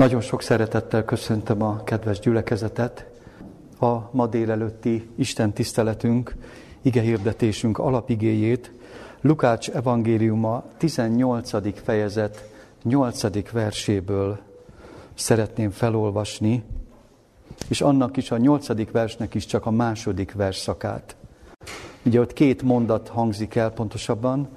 Nagyon sok szeretettel köszöntöm a kedves gyülekezetet. A ma délelőtti Isten tiszteletünk, ige hirdetésünk alapigéjét Lukács evangéliuma 18. fejezet 8. verséből szeretném felolvasni, és annak is a 8. versnek is csak a második versszakát. Ugye ott két mondat hangzik el pontosabban,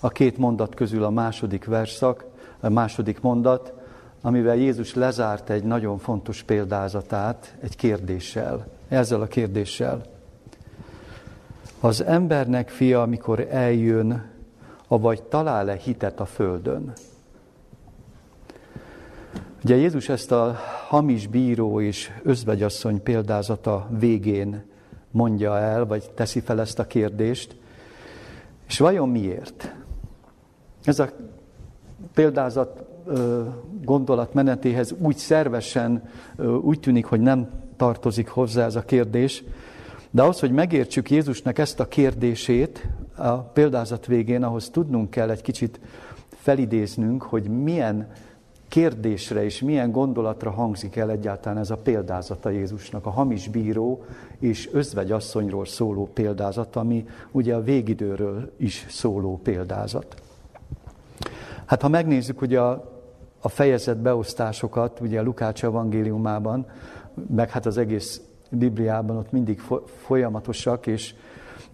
a két mondat közül a második verszak, a második mondat, amivel Jézus lezárt egy nagyon fontos példázatát egy kérdéssel, ezzel a kérdéssel. Az embernek fia, amikor eljön, avagy talál-e hitet a földön? Ugye Jézus ezt a hamis bíró és özvegyasszony példázata végén mondja el, vagy teszi fel ezt a kérdést. És vajon miért? Ez a példázat gondolatmenetéhez úgy szervesen úgy tűnik, hogy nem tartozik hozzá ez a kérdés, de az, hogy megértsük Jézusnak ezt a kérdését a példázat végén, ahhoz tudnunk kell egy kicsit felidéznünk, hogy milyen kérdésre és milyen gondolatra hangzik el egyáltalán ez a példázata Jézusnak, a hamis bíró és özvegyasszonyról szóló példázat, ami ugye a végidőről is szóló példázat. Hát ha megnézzük ugye a a fejezet beosztásokat, ugye a Lukács evangéliumában, meg hát az egész Bibliában ott mindig folyamatosak, és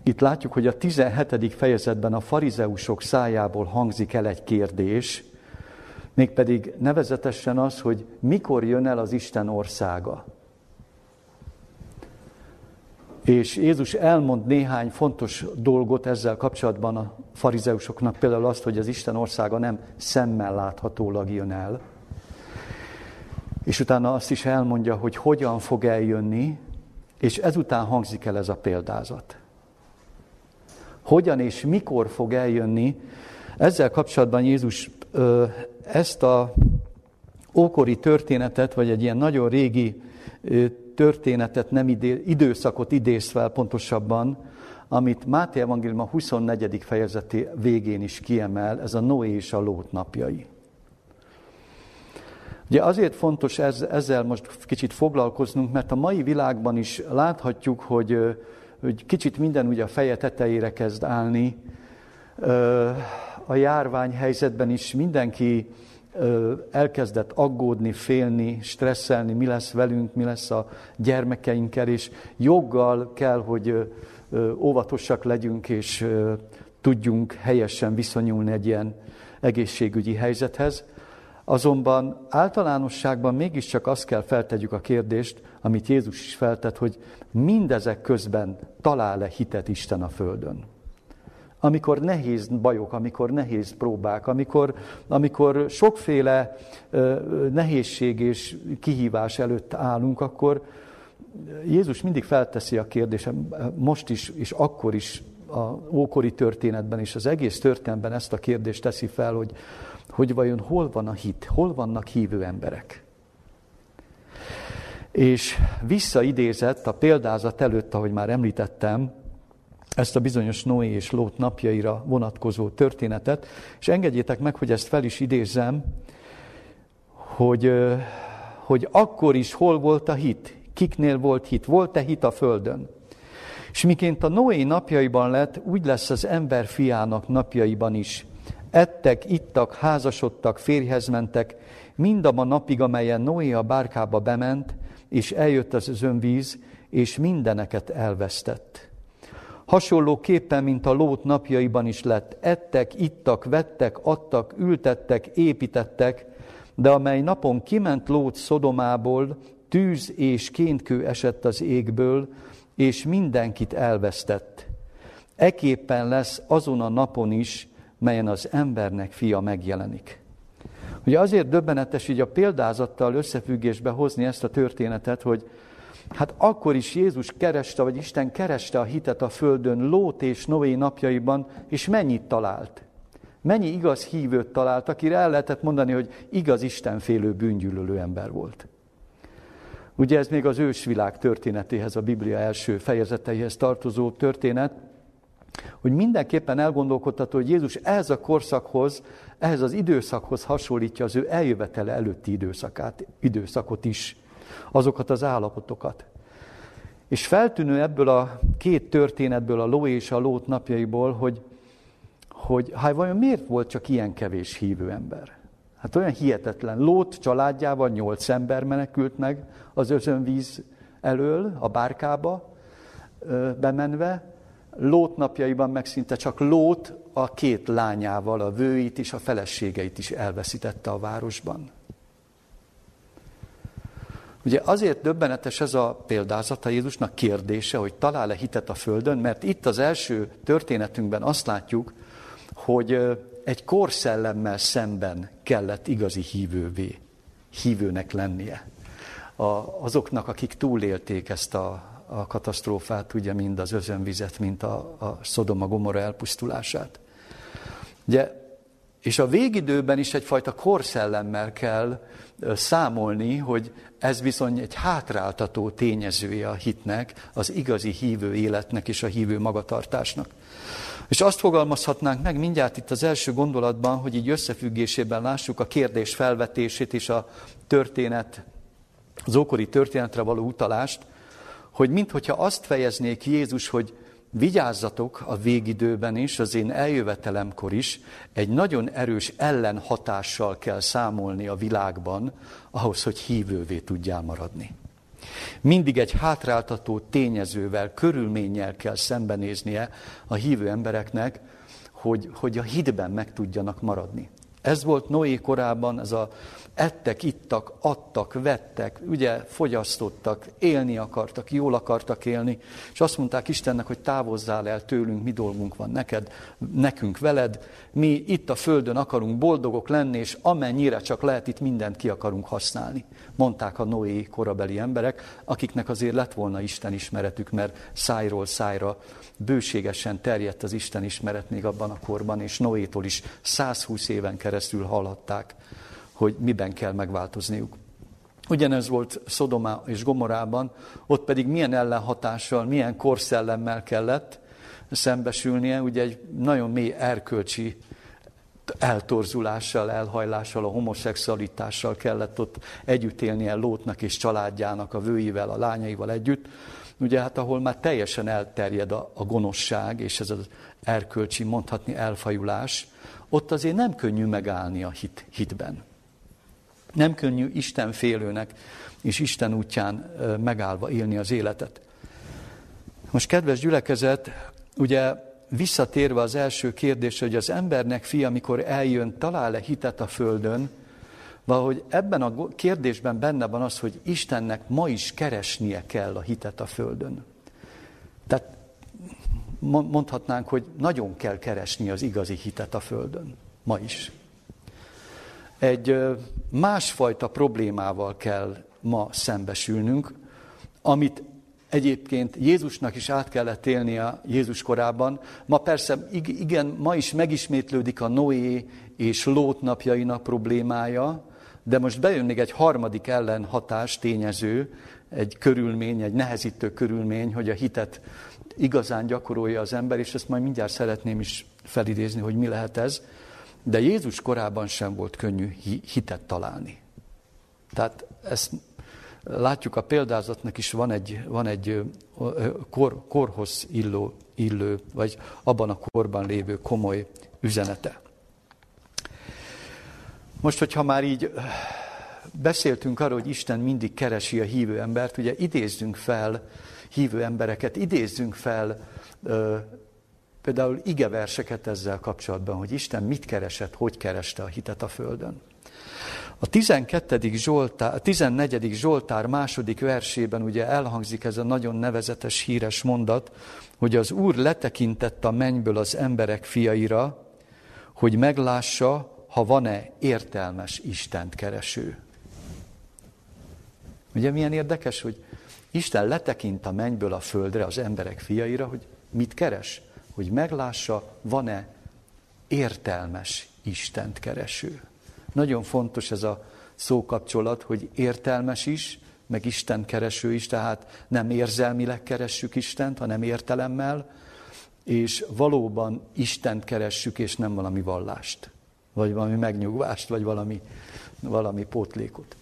itt látjuk, hogy a 17. fejezetben a farizeusok szájából hangzik el egy kérdés, mégpedig nevezetesen az, hogy mikor jön el az Isten országa. És Jézus elmond néhány fontos dolgot ezzel kapcsolatban a farizeusoknak, például azt, hogy az Isten országa nem szemmel láthatólag jön el. És utána azt is elmondja, hogy hogyan fog eljönni, és ezután hangzik el ez a példázat. Hogyan és mikor fog eljönni, ezzel kapcsolatban Jézus ö, ezt a ókori történetet, vagy egy ilyen nagyon régi történetet, nem idé, időszakot idéz fel pontosabban, amit Máté Evangélium a 24. fejezeti végén is kiemel, ez a Noé és a Lót napjai. Ugye azért fontos ez, ezzel most kicsit foglalkoznunk, mert a mai világban is láthatjuk, hogy, hogy kicsit minden ugye a feje tetejére kezd állni. A járványhelyzetben is mindenki elkezdett aggódni, félni, stresszelni, mi lesz velünk, mi lesz a gyermekeinkkel, és joggal kell, hogy óvatosak legyünk, és tudjunk helyesen viszonyulni egy ilyen egészségügyi helyzethez. Azonban általánosságban mégiscsak azt kell feltegyük a kérdést, amit Jézus is feltett, hogy mindezek közben talál-e hitet Isten a Földön amikor nehéz bajok, amikor nehéz próbák, amikor, amikor sokféle nehézség és kihívás előtt állunk, akkor Jézus mindig felteszi a kérdést, most is, és akkor is a ókori történetben és az egész történetben ezt a kérdést teszi fel, hogy, hogy vajon hol van a hit, hol vannak hívő emberek. És visszaidézett a példázat előtt, ahogy már említettem, ezt a bizonyos Noé és Lót napjaira vonatkozó történetet, és engedjétek meg, hogy ezt fel is idézzem, hogy, hogy akkor is hol volt a hit, kiknél volt hit, volt-e hit a földön. És miként a Noé napjaiban lett, úgy lesz az ember fiának napjaiban is. Ettek, ittak, házasodtak, férjhez mentek, mindabban a napig, amelyen Noé a bárkába bement, és eljött az önvíz, és mindeneket elvesztett. Hasonlóképpen, mint a lót napjaiban is lett, ettek, ittak, vettek, adtak, ültettek, építettek, de amely napon kiment lót Szodomából, tűz és kénkő esett az égből, és mindenkit elvesztett. Eképpen lesz azon a napon is, melyen az embernek fia megjelenik. Ugye azért döbbenetes így a példázattal összefüggésbe hozni ezt a történetet, hogy Hát akkor is Jézus kereste, vagy Isten kereste a hitet a földön Lót és Noé napjaiban, és mennyit talált? Mennyi igaz hívőt talált, akire el lehetett mondani, hogy igaz Istenfélő bűngyűlölő ember volt. Ugye ez még az ősvilág történetéhez, a Biblia első fejezeteihez tartozó történet, hogy mindenképpen elgondolkodható, hogy Jézus ehhez a korszakhoz, ehhez az időszakhoz hasonlítja az ő eljövetele előtti időszakát, időszakot is, azokat az állapotokat. És feltűnő ebből a két történetből, a Ló és a Lót napjaiból, hogy, hogy hát vajon miért volt csak ilyen kevés hívő ember? Hát olyan hihetetlen. Lót családjával nyolc ember menekült meg az özönvíz elől, a bárkába bemenve. Lót napjaiban meg szinte csak Lót a két lányával, a vőit és a feleségeit is elveszítette a városban. Ugye azért döbbenetes ez a példázata Jézusnak kérdése, hogy talál-e hitet a Földön, mert itt az első történetünkben azt látjuk, hogy egy korszellemmel szemben kellett igazi hívővé, hívőnek lennie. A, azoknak, akik túlélték ezt a, a katasztrófát, ugye mind az özönvizet, mint a, a Szodoma Gomora elpusztulását. Ugye, és a végidőben is egyfajta korszellemmel kell számolni, hogy ez bizony egy hátráltató tényezője a hitnek, az igazi hívő életnek és a hívő magatartásnak. És azt fogalmazhatnánk meg mindjárt itt az első gondolatban, hogy így összefüggésében lássuk a kérdés felvetését és a történet, az ókori történetre való utalást, hogy minthogyha azt fejeznék Jézus, hogy vigyázzatok a végidőben is, az én eljövetelemkor is, egy nagyon erős ellenhatással kell számolni a világban, ahhoz, hogy hívővé tudjál maradni. Mindig egy hátráltató tényezővel, körülménnyel kell szembenéznie a hívő embereknek, hogy, hogy a hitben meg tudjanak maradni. Ez volt Noé korában, ez a ettek, ittak, adtak, vettek, ugye fogyasztottak, élni akartak, jól akartak élni, és azt mondták Istennek, hogy távozzál el tőlünk, mi dolgunk van neked, nekünk veled, mi itt a földön akarunk boldogok lenni, és amennyire csak lehet, itt mindent ki akarunk használni. Mondták a Noé korabeli emberek, akiknek azért lett volna Isten ismeretük, mert szájról szájra bőségesen terjedt az Isten ismeret még abban a korban, és Noétól is 120 éven keresztül hallhatták hogy miben kell megváltozniuk. Ugyanez volt Szodoma és Gomorában, ott pedig milyen ellenhatással, milyen korszellemmel kellett szembesülnie, ugye egy nagyon mély erkölcsi eltorzulással, elhajlással, a homoszexualitással kellett ott együtt élnie Lótnak és családjának, a vőivel, a lányaival együtt. Ugye hát ahol már teljesen elterjed a, a gonoszság, és ez az erkölcsi, mondhatni elfajulás, ott azért nem könnyű megállni a hit, hitben. Nem könnyű Isten félőnek és Isten útján megállva élni az életet. Most kedves gyülekezet, ugye visszatérve az első kérdésre, hogy az embernek fia, amikor eljön, talál-e hitet a földön, valahogy ebben a kérdésben benne van az, hogy Istennek ma is keresnie kell a hitet a földön. Tehát mondhatnánk, hogy nagyon kell keresni az igazi hitet a földön. Ma is egy másfajta problémával kell ma szembesülnünk, amit egyébként Jézusnak is át kellett élnie Jézus korában. Ma persze, igen, ma is megismétlődik a Noé és Lót napjainak problémája, de most bejön még egy harmadik ellenhatás, tényező, egy körülmény, egy nehezítő körülmény, hogy a hitet igazán gyakorolja az ember, és ezt majd mindjárt szeretném is felidézni, hogy mi lehet ez. De Jézus korában sem volt könnyű hitet találni. Tehát ezt látjuk a példázatnak is van egy, van egy kor, korhoz illó, illő, vagy abban a korban lévő komoly üzenete. Most, hogyha már így beszéltünk arról, hogy Isten mindig keresi a hívő embert, ugye idézzünk fel hívő embereket, idézzünk fel például igeverseket ezzel kapcsolatban, hogy Isten mit keresett, hogy kereste a hitet a Földön. A 12. Zsoltár, a 14. Zsoltár második versében ugye elhangzik ez a nagyon nevezetes, híres mondat, hogy az Úr letekintett a mennyből az emberek fiaira, hogy meglássa, ha van-e értelmes Istent kereső. Ugye milyen érdekes, hogy Isten letekint a mennyből a földre az emberek fiaira, hogy mit keres? hogy meglássa, van-e értelmes Istent kereső. Nagyon fontos ez a szókapcsolat, hogy értelmes is, meg Isten kereső is, tehát nem érzelmileg keressük Istent, hanem értelemmel, és valóban Istent keressük, és nem valami vallást, vagy valami megnyugvást, vagy valami, valami pótlékot.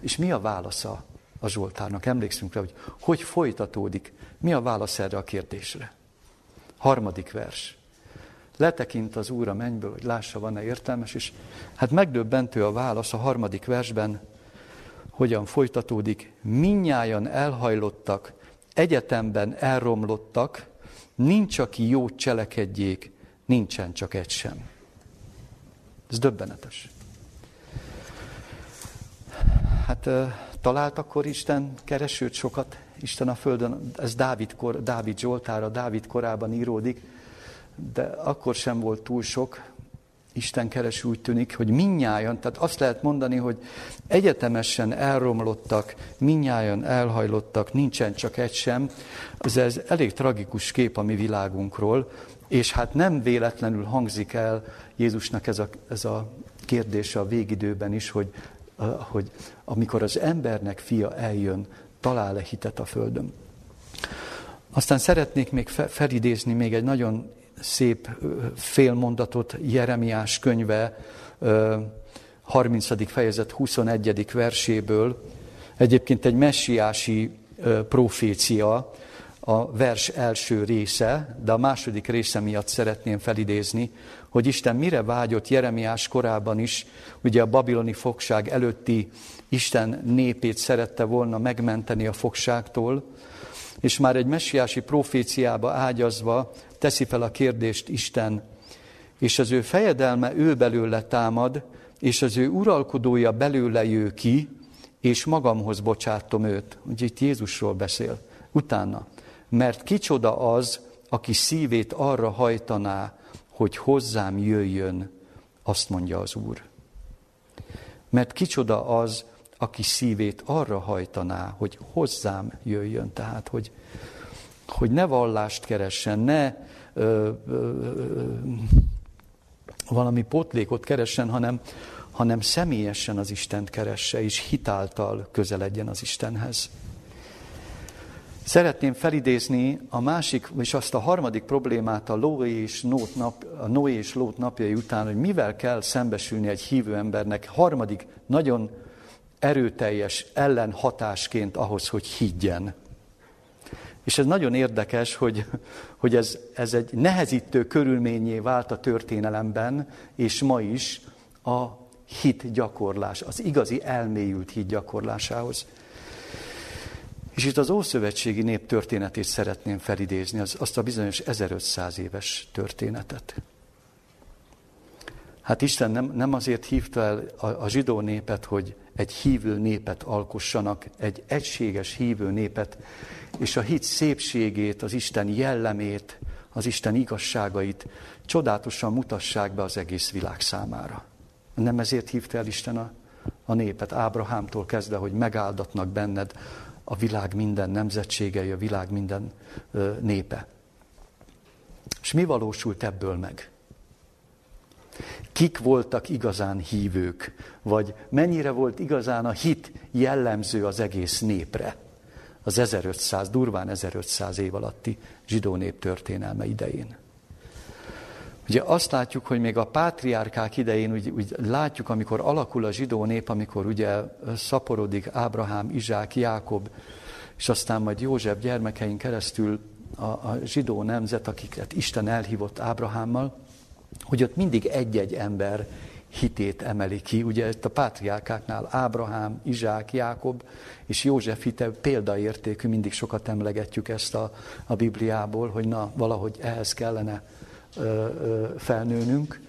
És mi a válasza a Zsoltárnak? Emlékszünk rá, hogy hogy folytatódik, mi a válasz erre a kérdésre? Harmadik vers. Letekint az Úr a mennyből, hogy lássa, van-e értelmes, és hát megdöbbentő a válasz a harmadik versben, hogyan folytatódik. Minnyájan elhajlottak, egyetemben elromlottak, nincs, aki jót cselekedjék, nincsen csak egy sem. Ez döbbenetes. Hát talált akkor Isten keresőt sokat, Isten a Földön, ez Dávid, kor, Dávid Zsoltára, Dávid korában íródik, de akkor sem volt túl sok, Isten keres úgy tűnik, hogy minnyájan, tehát azt lehet mondani, hogy egyetemesen elromlottak, minnyájan elhajlottak, nincsen csak egy sem. Ez, ez elég tragikus kép a mi világunkról, és hát nem véletlenül hangzik el Jézusnak ez a, ez a kérdése a végidőben is, hogy, hogy amikor az embernek fia eljön, talál-e hitet a földön. Aztán szeretnék még felidézni még egy nagyon szép félmondatot Jeremiás könyve 30. fejezet 21. verséből. Egyébként egy messiási profécia, a vers első része, de a második része miatt szeretném felidézni, hogy Isten mire vágyott Jeremiás korában is, ugye a babiloni fogság előtti Isten népét szerette volna megmenteni a fogságtól, és már egy messiási proféciába ágyazva teszi fel a kérdést Isten, és az ő fejedelme ő belőle támad, és az ő uralkodója belőle jő ki, és magamhoz bocsátom őt. Ugye itt Jézusról beszél. Utána, mert kicsoda az, aki szívét arra hajtaná, hogy hozzám jöjjön, azt mondja az Úr. Mert kicsoda az, aki szívét arra hajtaná, hogy hozzám jöjjön, tehát hogy, hogy ne vallást keressen, ne ö, ö, ö, valami potlékot keressen, hanem, hanem személyesen az Istent keresse, és hitáltal közeledjen az Istenhez. Szeretném felidézni a másik, és azt a harmadik problémát a Noé és, Nót nap, a Noé és Lót napjai után, hogy mivel kell szembesülni egy hívő embernek harmadik, nagyon erőteljes ellenhatásként ahhoz, hogy higgyen. És ez nagyon érdekes, hogy, hogy ez, ez egy nehezítő körülményé vált a történelemben, és ma is a hit gyakorlás, az igazi elmélyült hit gyakorlásához. És itt az Ószövetségi nép történetét szeretném felidézni, az, azt a bizonyos 1500 éves történetet. Hát Isten nem, nem azért hívta el a, a zsidó népet, hogy egy hívő népet alkossanak, egy egységes hívő népet, és a hit szépségét, az Isten jellemét, az Isten igazságait csodálatosan mutassák be az egész világ számára. Nem ezért hívta el Isten a, a népet, Ábrahámtól kezdve, hogy megáldatnak benned a világ minden nemzetségei, a világ minden népe. És mi valósult ebből meg? Kik voltak igazán hívők, vagy mennyire volt igazán a hit jellemző az egész népre? Az 1500, durván 1500 év alatti zsidó nép történelme idején. Ugye azt látjuk, hogy még a pátriárkák idején úgy, úgy látjuk, amikor alakul a zsidó nép, amikor ugye szaporodik Ábrahám, Izsák, Jákob, és aztán majd József gyermekein keresztül a, a zsidó nemzet, akiket Isten elhívott Ábrahámmal, hogy ott mindig egy-egy ember hitét emeli ki. Ugye itt a pátriárkáknál Ábrahám, Izsák, Jákob és József hite példaértékű, mindig sokat emlegetjük ezt a, a Bibliából, hogy na, valahogy ehhez kellene felnőnünk.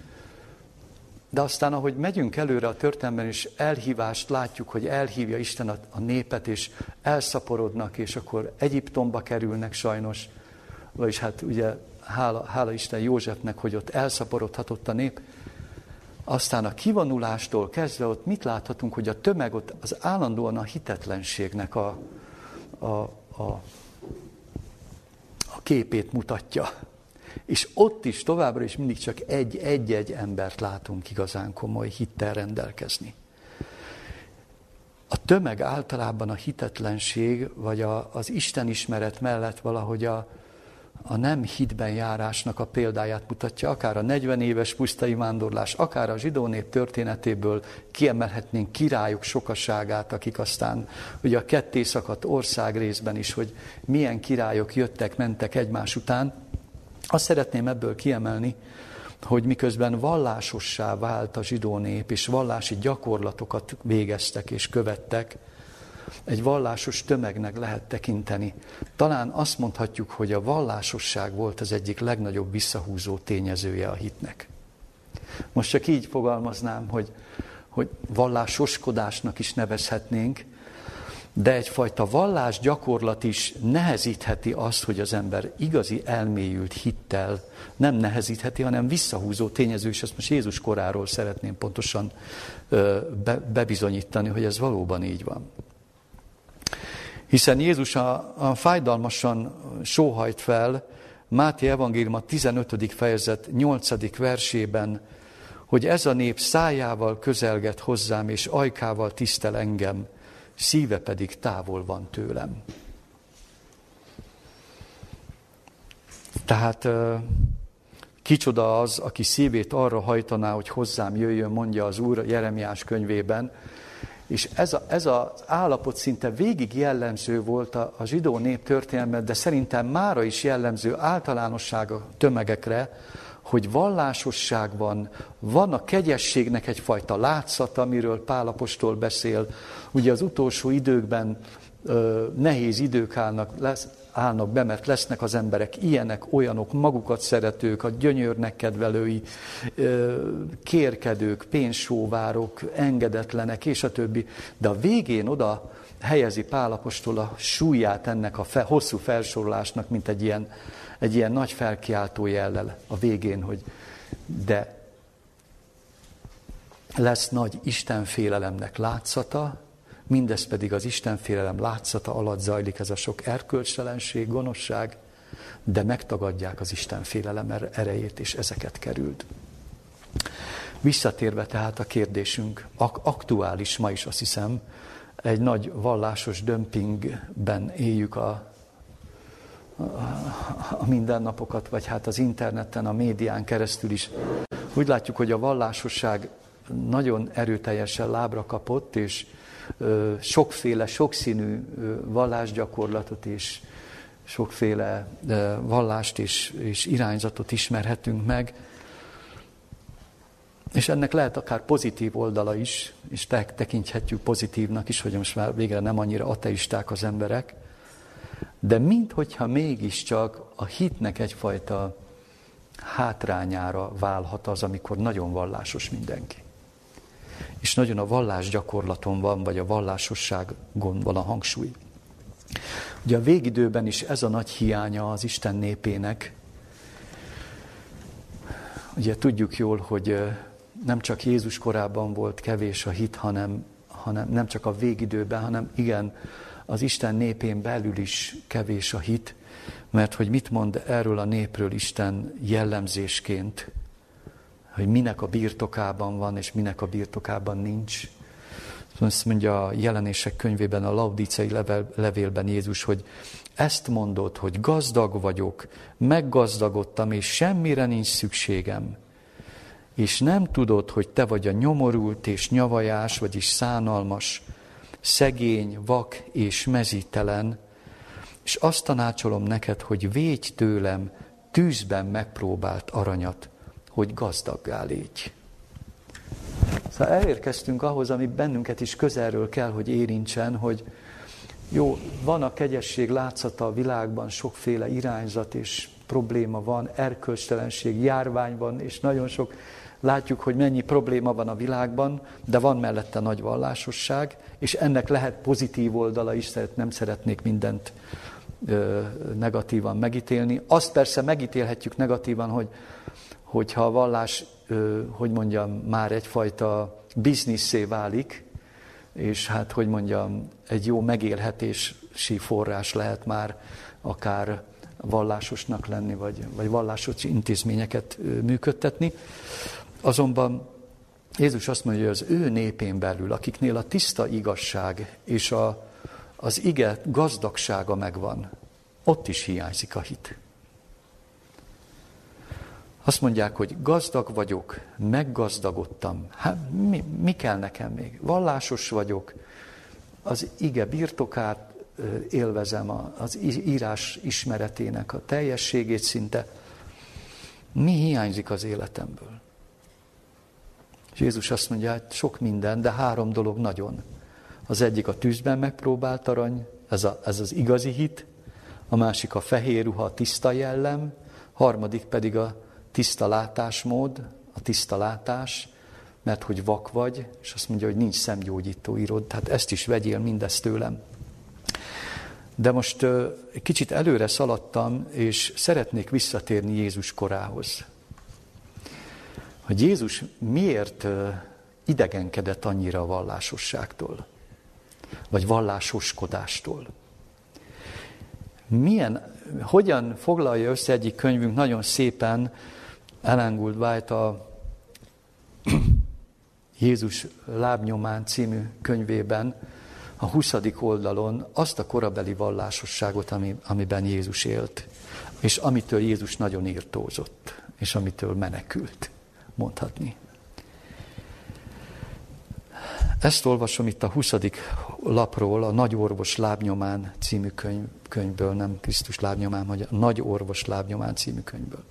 De aztán, ahogy megyünk előre a történelemben, és elhívást látjuk, hogy elhívja Isten a, a népet, és elszaporodnak, és akkor Egyiptomba kerülnek sajnos, vagyis hát ugye hála, hála Isten Józsefnek, hogy ott elszaporodhatott a nép. Aztán a kivonulástól kezdve ott mit láthatunk, hogy a tömeg ott az állandóan a hitetlenségnek a, a, a, a képét mutatja. És ott is továbbra is mindig csak egy-egy embert látunk igazán komoly hittel rendelkezni. A tömeg általában a hitetlenség, vagy a, az Isten ismeret mellett valahogy a, a nem hitben járásnak a példáját mutatja, akár a 40 éves pusztai vándorlás, akár a zsidó nép történetéből kiemelhetnénk királyok sokaságát, akik aztán ugye a ketté szakadt ország részben is, hogy milyen királyok jöttek, mentek egymás után. Azt szeretném ebből kiemelni, hogy miközben vallásossá vált a zsidó nép, és vallási gyakorlatokat végeztek és követtek, egy vallásos tömegnek lehet tekinteni. Talán azt mondhatjuk, hogy a vallásosság volt az egyik legnagyobb visszahúzó tényezője a hitnek. Most csak így fogalmaznám, hogy, hogy vallásoskodásnak is nevezhetnénk, de egyfajta vallás gyakorlat is nehezítheti azt, hogy az ember igazi elmélyült hittel nem nehezítheti, hanem visszahúzó tényező, és ezt most Jézus koráról szeretném pontosan be, bebizonyítani, hogy ez valóban így van. Hiszen Jézus a, a fájdalmasan sóhajt fel, Máté Evangélium a 15. fejezet 8. versében, hogy ez a nép szájával közelget hozzám, és ajkával tisztel engem, szíve pedig távol van tőlem. Tehát kicsoda az, aki szívét arra hajtaná, hogy hozzám jöjjön, mondja az Úr Jeremiás könyvében, és ez, a, ez az állapot szinte végig jellemző volt a, a zsidó nép történelmet, de szerintem mára is jellemző általánossága tömegekre, hogy vallásosságban van a kegyességnek egyfajta látszata, amiről Pálapostól beszél. Ugye az utolsó időkben nehéz idők állnak, lesz, állnak be, mert lesznek az emberek ilyenek, olyanok, magukat szeretők, a gyönyörnek kedvelői, kérkedők, pénzsóvárok, engedetlenek, és a többi. De a végén oda helyezi Pálapostól a súlyát ennek a fe, hosszú felsorolásnak, mint egy ilyen, egy ilyen nagy felkiáltó jellel a végén, hogy de lesz nagy Istenfélelemnek látszata, mindez pedig az Istenfélelem látszata alatt zajlik ez a sok erkölcselenség, gonoszság, de megtagadják az Istenfélelem er-, erejét, és ezeket került. Visszatérve tehát a kérdésünk, ak- aktuális ma is azt hiszem, egy nagy vallásos dömpingben éljük a, a, mindennapokat, vagy hát az interneten, a médián keresztül is. Úgy látjuk, hogy a vallásosság nagyon erőteljesen lábra kapott, és sokféle, sokszínű vallásgyakorlatot és sokféle vallást és, és irányzatot ismerhetünk meg. És ennek lehet akár pozitív oldala is, és tekinthetjük pozitívnak is, hogy most már végre nem annyira ateisták az emberek, de minthogyha mégiscsak a hitnek egyfajta hátrányára válhat az, amikor nagyon vallásos mindenki és nagyon a vallás gyakorlaton van, vagy a vallásosságon van a hangsúly. Ugye a végidőben is ez a nagy hiánya az Isten népének. Ugye tudjuk jól, hogy nem csak Jézus korában volt kevés a hit, hanem, hanem nem csak a végidőben, hanem igen, az Isten népén belül is kevés a hit, mert hogy mit mond erről a népről Isten jellemzésként, hogy minek a birtokában van, és minek a birtokában nincs. Azt mondja a jelenések könyvében, a laudicei levélben Jézus, hogy ezt mondod, hogy gazdag vagyok, meggazdagodtam, és semmire nincs szükségem. És nem tudod, hogy te vagy a nyomorult és nyavajás, vagyis szánalmas, szegény, vak és mezítelen, és azt tanácsolom neked, hogy védj tőlem tűzben megpróbált aranyat, hogy gazdaggá légy. Szóval elérkeztünk ahhoz, ami bennünket is közelről kell, hogy érintsen, hogy jó, van a kegyesség látszata a világban, sokféle irányzat és probléma van, erkölcstelenség, járvány van, és nagyon sok, látjuk, hogy mennyi probléma van a világban, de van mellette nagy vallásosság, és ennek lehet pozitív oldala is, tehát nem szeretnék mindent ö, negatívan megítélni. Azt persze megítélhetjük negatívan, hogy hogyha a vallás, hogy mondjam, már egyfajta bizniszé válik, és hát, hogy mondjam, egy jó megélhetési forrás lehet már akár vallásosnak lenni, vagy, vagy vallásos intézményeket működtetni. Azonban Jézus azt mondja, hogy az ő népén belül, akiknél a tiszta igazság és a, az ige gazdagsága megvan, ott is hiányzik a hit. Azt mondják, hogy gazdag vagyok, meggazdagodtam. Hát mi, mi kell nekem még? Vallásos vagyok, az ige birtokát élvezem, az írás ismeretének a teljességét szinte. Mi hiányzik az életemből? Jézus azt mondja, hogy sok minden, de három dolog nagyon. Az egyik a tűzben megpróbált arany, ez, a, ez az igazi hit, a másik a fehér ruha, a tiszta jellem, harmadik pedig a tiszta látásmód, a tiszta látás, mert hogy vak vagy, és azt mondja, hogy nincs szemgyógyító írod, tehát ezt is vegyél mindezt tőlem. De most kicsit előre szaladtam, és szeretnék visszatérni Jézus korához. Hogy Jézus miért idegenkedett annyira a vallásosságtól, vagy vallásoskodástól. Milyen, hogyan foglalja össze egyik könyvünk nagyon szépen Ellen Gould White a Jézus lábnyomán című könyvében, a 20. oldalon azt a korabeli vallásosságot, ami, amiben Jézus élt, és amitől Jézus nagyon írtózott, és amitől menekült, mondhatni. Ezt olvasom itt a 20. lapról, a Nagy Orvos Lábnyomán című könyv, könyvből, nem Krisztus lábnyomán, vagy a Nagy Orvos Lábnyomán című könyvből.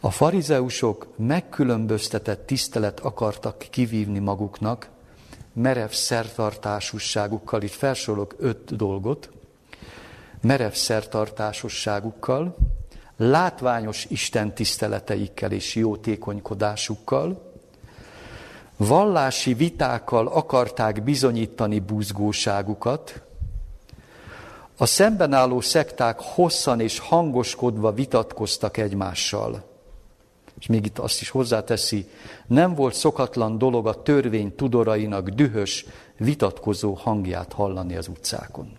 A farizeusok megkülönböztetett tisztelet akartak kivívni maguknak, merev szertartásosságukkal, itt felsorolok öt dolgot, merev szertartásosságukkal, látványos Isten tiszteleteikkel és jótékonykodásukkal, vallási vitákkal akarták bizonyítani buzgóságukat, a szemben álló szekták hosszan és hangoskodva vitatkoztak egymással. És még itt azt is hozzáteszi, nem volt szokatlan dolog a törvény tudorainak dühös, vitatkozó hangját hallani az utcákon.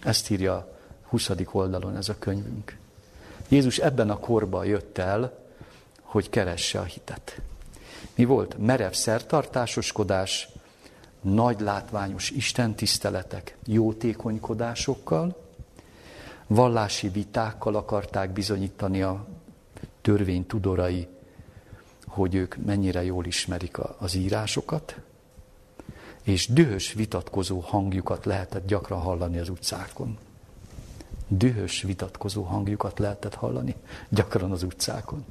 Ezt írja a 20. oldalon ez a könyvünk. Jézus ebben a korban jött el, hogy keresse a hitet. Mi volt? Merev szertartásoskodás, nagy látványos istentiszteletek, jótékonykodásokkal, vallási vitákkal akarták bizonyítani a törvény tudorai, hogy ők mennyire jól ismerik az írásokat, és dühös vitatkozó hangjukat lehetett gyakran hallani az utcákon. Dühös vitatkozó hangjukat lehetett hallani gyakran az utcákon.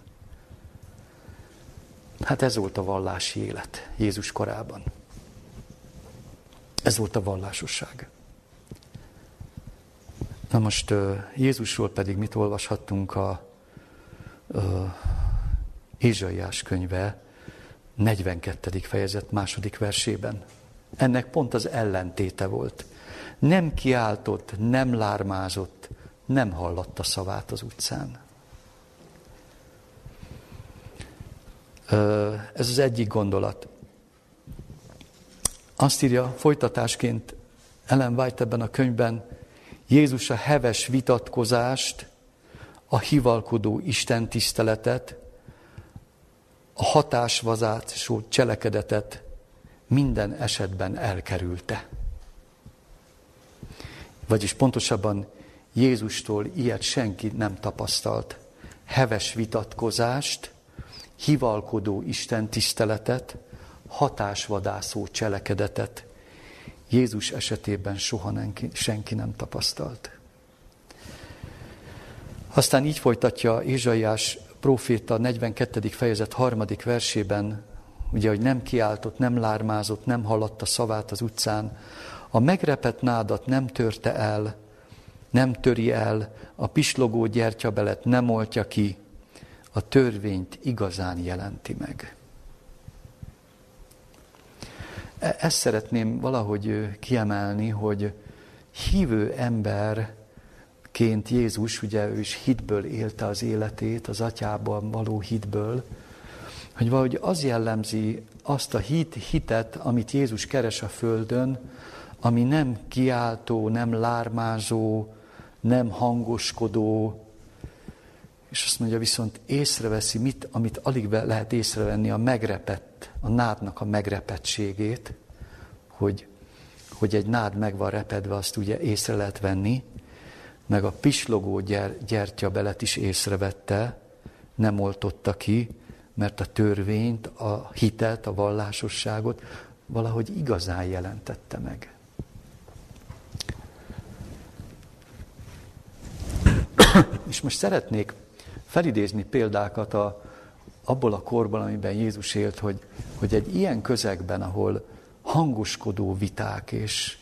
Hát ez volt a vallási élet Jézus korában. Ez volt a vallásosság. Na most Jézusról pedig mit olvashattunk a Ézsaiás könyve 42. fejezet második versében. Ennek pont az ellentéte volt. Nem kiáltott, nem lármázott, nem hallatta szavát az utcán. Ez az egyik gondolat. Azt írja folytatásként Ellen White ebben a könyvben, Jézus a heves vitatkozást a hivalkodó Isten tiszteletet, a hatásvazású cselekedetet minden esetben elkerülte. Vagyis pontosabban Jézustól ilyet senki nem tapasztalt. Heves vitatkozást, hivalkodó Isten tiszteletet, hatásvadászó cselekedetet Jézus esetében soha senki nem tapasztalt. Aztán így folytatja Ézsaiás próféta 42. fejezet harmadik versében, ugye, hogy nem kiáltott, nem lármázott, nem hallatta szavát az utcán, a megrepett nádat nem törte el, nem töri el, a pislogó gyertyabelet nem oltja ki, a törvényt igazán jelenti meg. E-, ezt szeretném valahogy kiemelni, hogy hívő ember ként Jézus, ugye ő is hitből élte az életét, az atyában való hitből, hogy valahogy az jellemzi azt a hit, hitet, amit Jézus keres a földön, ami nem kiáltó, nem lármázó, nem hangoskodó, és azt mondja, viszont észreveszi, mit, amit alig lehet észrevenni, a megrepett, a nádnak a megrepettségét, hogy, hogy egy nád meg van repedve, azt ugye észre lehet venni, meg a pislogó gyer, gyertyabelet is észrevette, nem oltotta ki, mert a törvényt, a hitet, a vallásosságot valahogy igazán jelentette meg. És most szeretnék felidézni példákat a, abból a korban, amiben Jézus élt, hogy, hogy egy ilyen közegben, ahol hangoskodó viták és,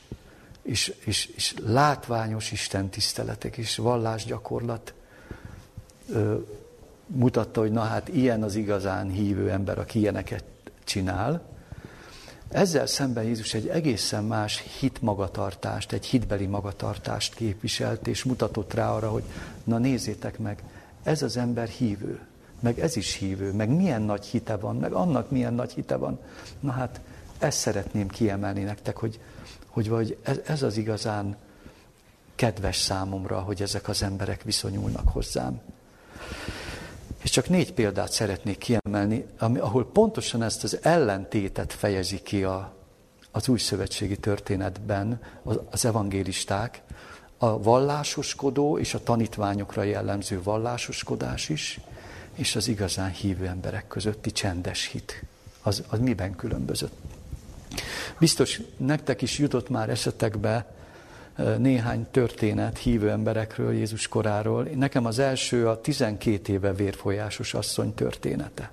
és, és, és látványos istentiszteletek és vallásgyakorlat ö, mutatta, hogy na hát ilyen az igazán hívő ember, aki ilyeneket csinál. Ezzel szemben Jézus egy egészen más hitmagatartást, egy hitbeli magatartást képviselt, és mutatott rá arra, hogy na nézzétek meg, ez az ember hívő, meg ez is hívő, meg milyen nagy hite van, meg annak milyen nagy hite van. Na hát, ezt szeretném kiemelni nektek, hogy, hogy vagy ez, ez az igazán kedves számomra, hogy ezek az emberek viszonyulnak hozzám. És csak négy példát szeretnék kiemelni, ami, ahol pontosan ezt az ellentétet fejezi ki a, az új szövetségi történetben az, az evangélisták, a vallásoskodó és a tanítványokra jellemző vallásoskodás is, és az igazán hívő emberek közötti csendes hit. Az, az miben különbözött? Biztos nektek is jutott már eszetekbe néhány történet hívő emberekről, Jézus koráról. Nekem az első a 12 éve vérfolyásos asszony története.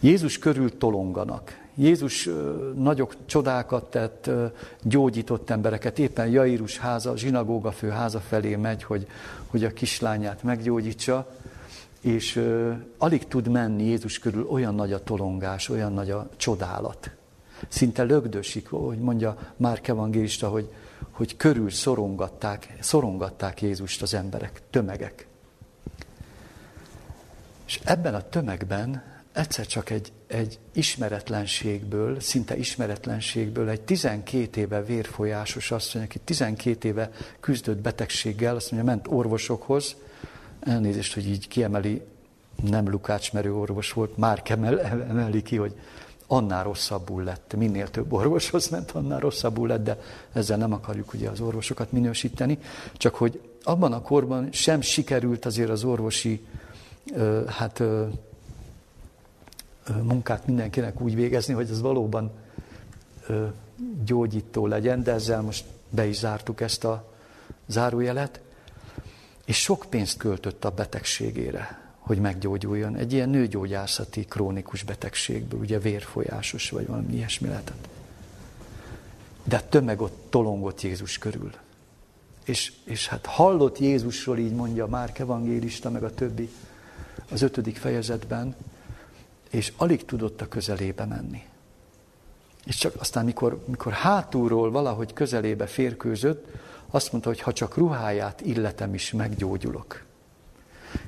Jézus körül tolonganak. Jézus nagyok csodákat tett, gyógyított embereket. Éppen Jairus háza, zsinagóga fő háza felé megy, hogy, hogy a kislányát meggyógyítsa, és alig tud menni Jézus körül, olyan nagy a tolongás, olyan nagy a csodálat. Szinte lögdösik, hogy mondja Márk evangélista, hogy, hogy körül szorongatták, szorongatták Jézust az emberek, tömegek. És ebben a tömegben egyszer csak egy, egy ismeretlenségből, szinte ismeretlenségből egy 12 éve vérfolyásos asszony, aki 12 éve küzdött betegséggel, azt mondja, ment orvosokhoz, elnézést, hogy így kiemeli, nem Lukács merő orvos volt, már emeli ki, hogy annál rosszabbul lett. Minél több orvoshoz ment, annál rosszabbul lett, de ezzel nem akarjuk ugye az orvosokat minősíteni. Csak hogy abban a korban sem sikerült azért az orvosi hát, munkát mindenkinek úgy végezni, hogy ez valóban gyógyító legyen, de ezzel most be is zártuk ezt a zárójelet. És sok pénzt költött a betegségére hogy meggyógyuljon. Egy ilyen nőgyógyászati krónikus betegségből, ugye vérfolyásos, vagy valami ilyesmi lehetett. De tömeg ott tolongott Jézus körül. És, és hát hallott Jézusról, így mondja Márk evangélista, meg a többi az ötödik fejezetben, és alig tudott a közelébe menni. És csak aztán, mikor, mikor hátulról valahogy közelébe férkőzött, azt mondta, hogy ha csak ruháját illetem is, meggyógyulok.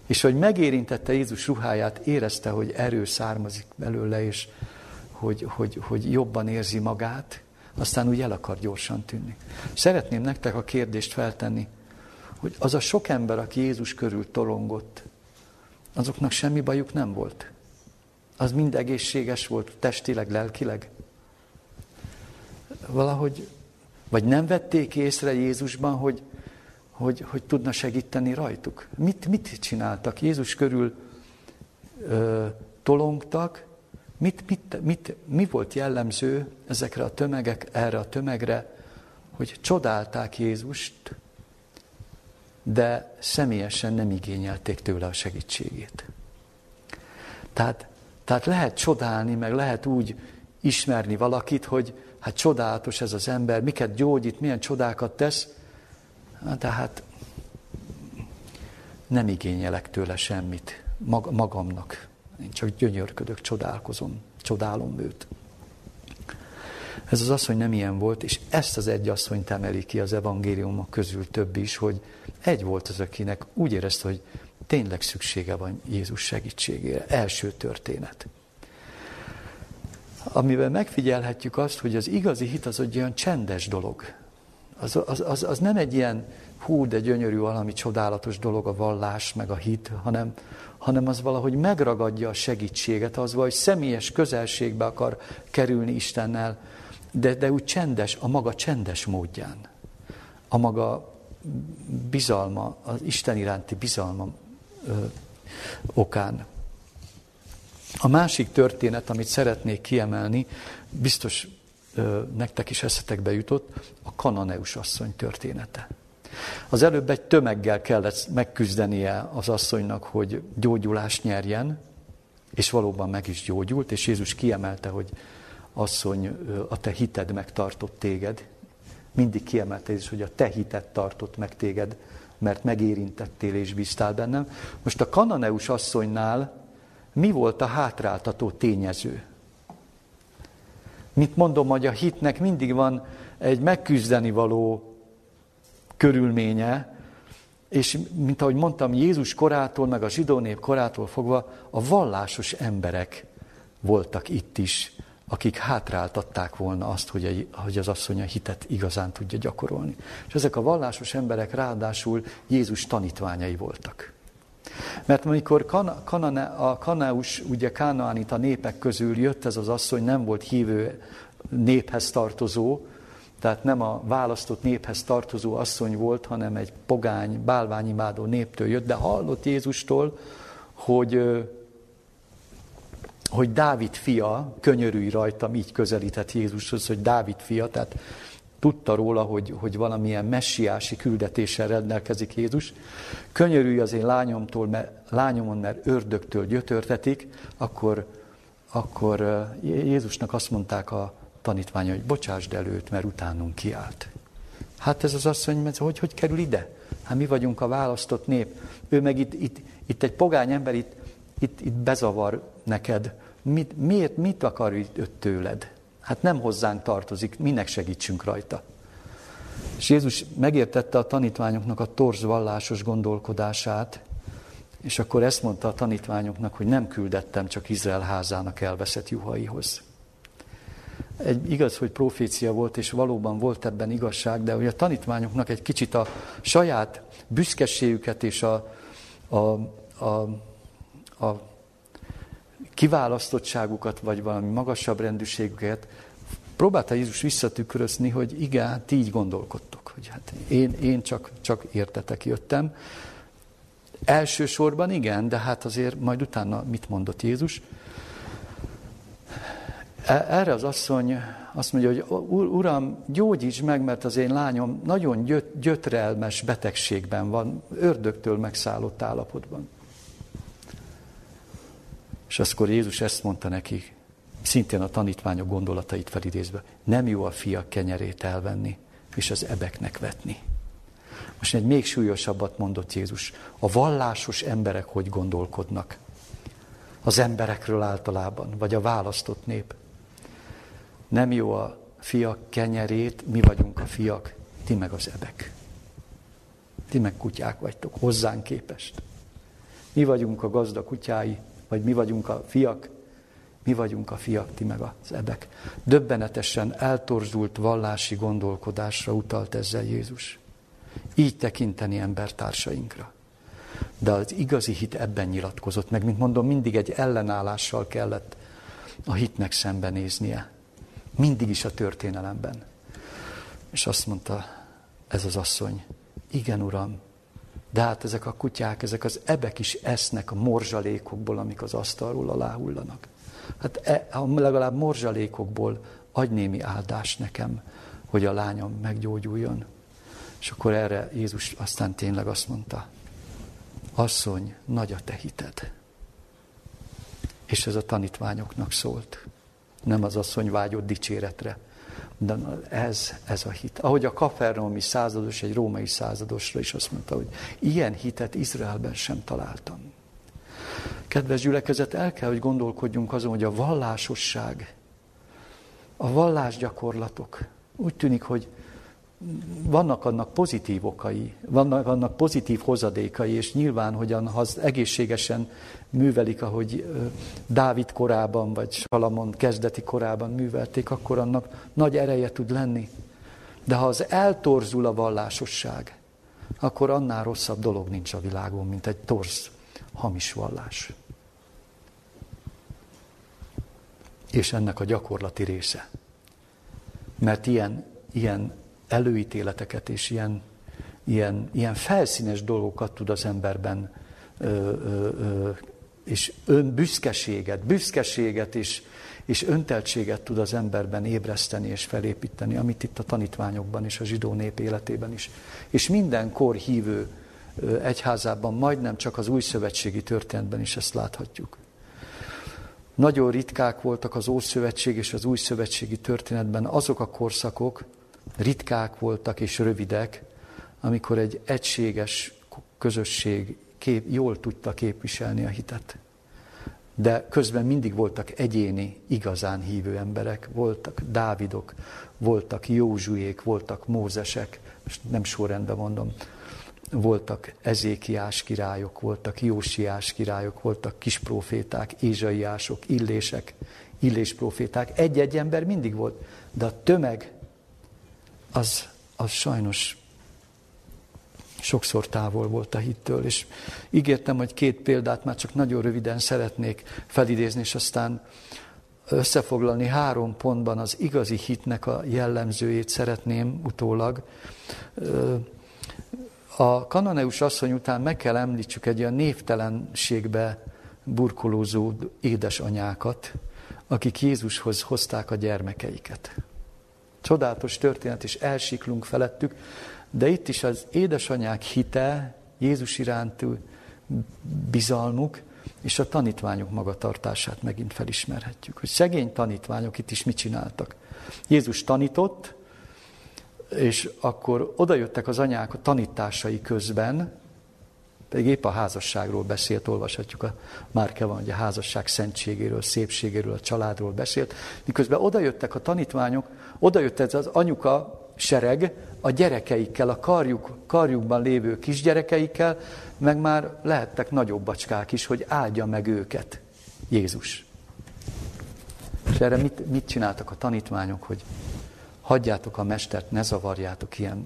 És hogy megérintette Jézus ruháját, érezte, hogy erő származik belőle, és hogy, hogy, hogy jobban érzi magát, aztán úgy el akar gyorsan tűnni. Szeretném nektek a kérdést feltenni, hogy az a sok ember, aki Jézus körül tolongott, azoknak semmi bajuk nem volt. Az mind egészséges volt, testileg, lelkileg. Valahogy, vagy nem vették észre Jézusban, hogy, hogy, hogy tudna segíteni rajtuk. Mit, mit csináltak? Jézus körül ö, tolongtak, mit, mit, mit, mi volt jellemző ezekre a tömegek, erre a tömegre, hogy csodálták Jézust, de személyesen nem igényelték tőle a segítségét. Tehát, tehát lehet csodálni, meg lehet úgy ismerni valakit, hogy hát csodálatos ez az ember, miket gyógyít, milyen csodákat tesz, tehát nem igényelek tőle semmit magamnak. Én csak gyönyörködök, csodálkozom, csodálom őt. Ez az asszony nem ilyen volt, és ezt az egy asszonyt emeli ki az evangéliumok közül több is, hogy egy volt az, akinek úgy érezte, hogy tényleg szüksége van Jézus segítségére. Első történet. Amivel megfigyelhetjük azt, hogy az igazi hit az egy olyan csendes dolog az, az, az, az nem egy ilyen hú, de gyönyörű valami csodálatos dolog a vallás, meg a hit, hanem, hanem az valahogy megragadja a segítséget, az vagy személyes közelségbe akar kerülni Istennel, de, de úgy csendes, a maga csendes módján, a maga bizalma, az Isten iránti bizalma okán. A másik történet, amit szeretnék kiemelni, biztos nektek is eszetekbe jutott, a kananeus asszony története. Az előbb egy tömeggel kellett megküzdenie az asszonynak, hogy gyógyulást nyerjen, és valóban meg is gyógyult, és Jézus kiemelte, hogy asszony, a te hited megtartott téged. Mindig kiemelte is, hogy a te hited tartott meg téged, mert megérintettél és bíztál bennem. Most a kananeus asszonynál mi volt a hátráltató tényező? Mint mondom, hogy a hitnek mindig van egy megküzdeni való körülménye, és mint ahogy mondtam, Jézus korától, meg a zsidó nép korától fogva a vallásos emberek voltak itt is, akik hátráltatták volna azt, hogy, hogy az asszony a hitet igazán tudja gyakorolni. És ezek a vallásos emberek ráadásul Jézus tanítványai voltak. Mert amikor Kana, a Kanaus, ugye Kánaánita népek közül jött ez az asszony, nem volt hívő néphez tartozó, tehát nem a választott néphez tartozó asszony volt, hanem egy pogány, bálványimádó néptől jött, de hallott Jézustól, hogy, hogy Dávid fia, könyörülj rajtam, így közelített Jézushoz, hogy Dávid fia, tehát tudta róla, hogy, hogy valamilyen messiási küldetéssel rendelkezik Jézus. Könyörülj az én lányomtól, mert, lányomon, mert ördögtől gyötörtetik, akkor, akkor Jézusnak azt mondták a tanítványa, hogy bocsásd előtt, mert utánunk kiállt. Hát ez az asszony, hogy, hogy kerül ide? Hát mi vagyunk a választott nép. Ő meg itt, itt, itt egy pogány ember, itt, itt, itt bezavar neked. Mit, miért, mit akar itt tőled? Hát nem hozzánk tartozik, minek segítsünk rajta. És Jézus megértette a tanítványoknak a torz vallásos gondolkodását, és akkor ezt mondta a tanítványoknak, hogy nem küldettem csak Izrael házának elveszett juhaihoz. Egy igaz, hogy profécia volt, és valóban volt ebben igazság, de hogy a tanítványoknak egy kicsit a saját büszkeségüket és a, a, a, a kiválasztottságukat, vagy valami magasabb rendűségüket próbálta Jézus visszatükrözni, hogy igen, ti így gondolkodtok, hogy hát én, én csak, csak értetek jöttem. Elsősorban igen, de hát azért majd utána mit mondott Jézus? E, erre az asszony azt mondja, hogy Uram, gyógyíts meg, mert az én lányom nagyon gyöt, gyötrelmes betegségben van, ördögtől megszállott állapotban. És akkor Jézus ezt mondta neki, szintén a tanítványok gondolatait felidézve, nem jó a fiak kenyerét elvenni, és az ebeknek vetni. Most egy még súlyosabbat mondott Jézus. A vallásos emberek hogy gondolkodnak? Az emberekről általában, vagy a választott nép. Nem jó a fiak kenyerét, mi vagyunk a fiak, ti meg az ebek. Ti meg kutyák vagytok, hozzánk képest. Mi vagyunk a gazda kutyái, vagy mi vagyunk a fiak, mi vagyunk a fiak, ti meg az ebek. Döbbenetesen eltorzult vallási gondolkodásra utalt ezzel Jézus. Így tekinteni embertársainkra. De az igazi hit ebben nyilatkozott meg, mint mondom, mindig egy ellenállással kellett a hitnek szembenéznie. Mindig is a történelemben. És azt mondta ez az asszony, igen, uram, de hát ezek a kutyák, ezek az ebek is esznek a morzsalékokból, amik az asztalról aláhullanak. Hát e, legalább morzsalékokból adj némi áldást nekem, hogy a lányom meggyógyuljon. És akkor erre Jézus aztán tényleg azt mondta, asszony, nagy a te hited. És ez a tanítványoknak szólt. Nem az asszony vágyott dicséretre, de ez, ez a hit. Ahogy a kafernaumi százados, egy római századosra is azt mondta, hogy ilyen hitet Izraelben sem találtam. Kedves gyülekezet, el kell, hogy gondolkodjunk azon, hogy a vallásosság, a vallásgyakorlatok, úgy tűnik, hogy vannak annak pozitív okai, vannak annak pozitív hozadékai, és nyilván, hogyan, ha az egészségesen művelik, ahogy Dávid korában, vagy Salamon kezdeti korában művelték, akkor annak nagy ereje tud lenni. De ha az eltorzul a vallásosság, akkor annál rosszabb dolog nincs a világon, mint egy torz, hamis vallás. És ennek a gyakorlati része. Mert ilyen, ilyen előítéleteket és ilyen, ilyen, ilyen felszínes dolgokat tud az emberben ö, ö, ö, és önbüszkeséget, büszkeséget és, és önteltséget tud az emberben ébreszteni és felépíteni, amit itt a tanítványokban és a zsidó nép életében is. És minden kor hívő egyházában, majdnem csak az új szövetségi történetben is ezt láthatjuk. Nagyon ritkák voltak az Ószövetség és az Új Szövetségi történetben azok a korszakok, ritkák voltak és rövidek, amikor egy egységes közösség kép, jól tudta képviselni a hitet. De közben mindig voltak egyéni, igazán hívő emberek, voltak Dávidok, voltak Józsuék, voltak Mózesek, most nem sorrendben mondom, voltak Ezékiás királyok, voltak Jósiás királyok, voltak kispróféták, Ézsaiások, Illések, Illés proféták. Egy-egy ember mindig volt, de a tömeg az, az sajnos sokszor távol volt a hittől, és ígértem, hogy két példát már csak nagyon röviden szeretnék felidézni, és aztán összefoglalni három pontban az igazi hitnek a jellemzőjét szeretném utólag. A kananeus asszony után meg kell említsük egy olyan névtelenségbe burkolózó édesanyákat, akik Jézushoz hozták a gyermekeiket. Csodálatos történet, és elsiklunk felettük, de itt is az édesanyák hite, Jézus iránti bizalmuk, és a tanítványok magatartását megint felismerhetjük. Hogy szegény tanítványok itt is mit csináltak. Jézus tanított, és akkor odajöttek az anyák a tanításai közben, pedig épp a házasságról beszélt, olvashatjuk a Márke van, hogy a házasság szentségéről, szépségéről, a családról beszélt, miközben odajöttek a tanítványok, odajött ez az anyuka sereg a gyerekeikkel, a karjuk, karjukban lévő kisgyerekeikkel, meg már lehettek nagyobb bacskák is, hogy áldja meg őket Jézus. És erre mit, mit csináltak a tanítványok, hogy hagyjátok a mestert, ne zavarjátok ilyen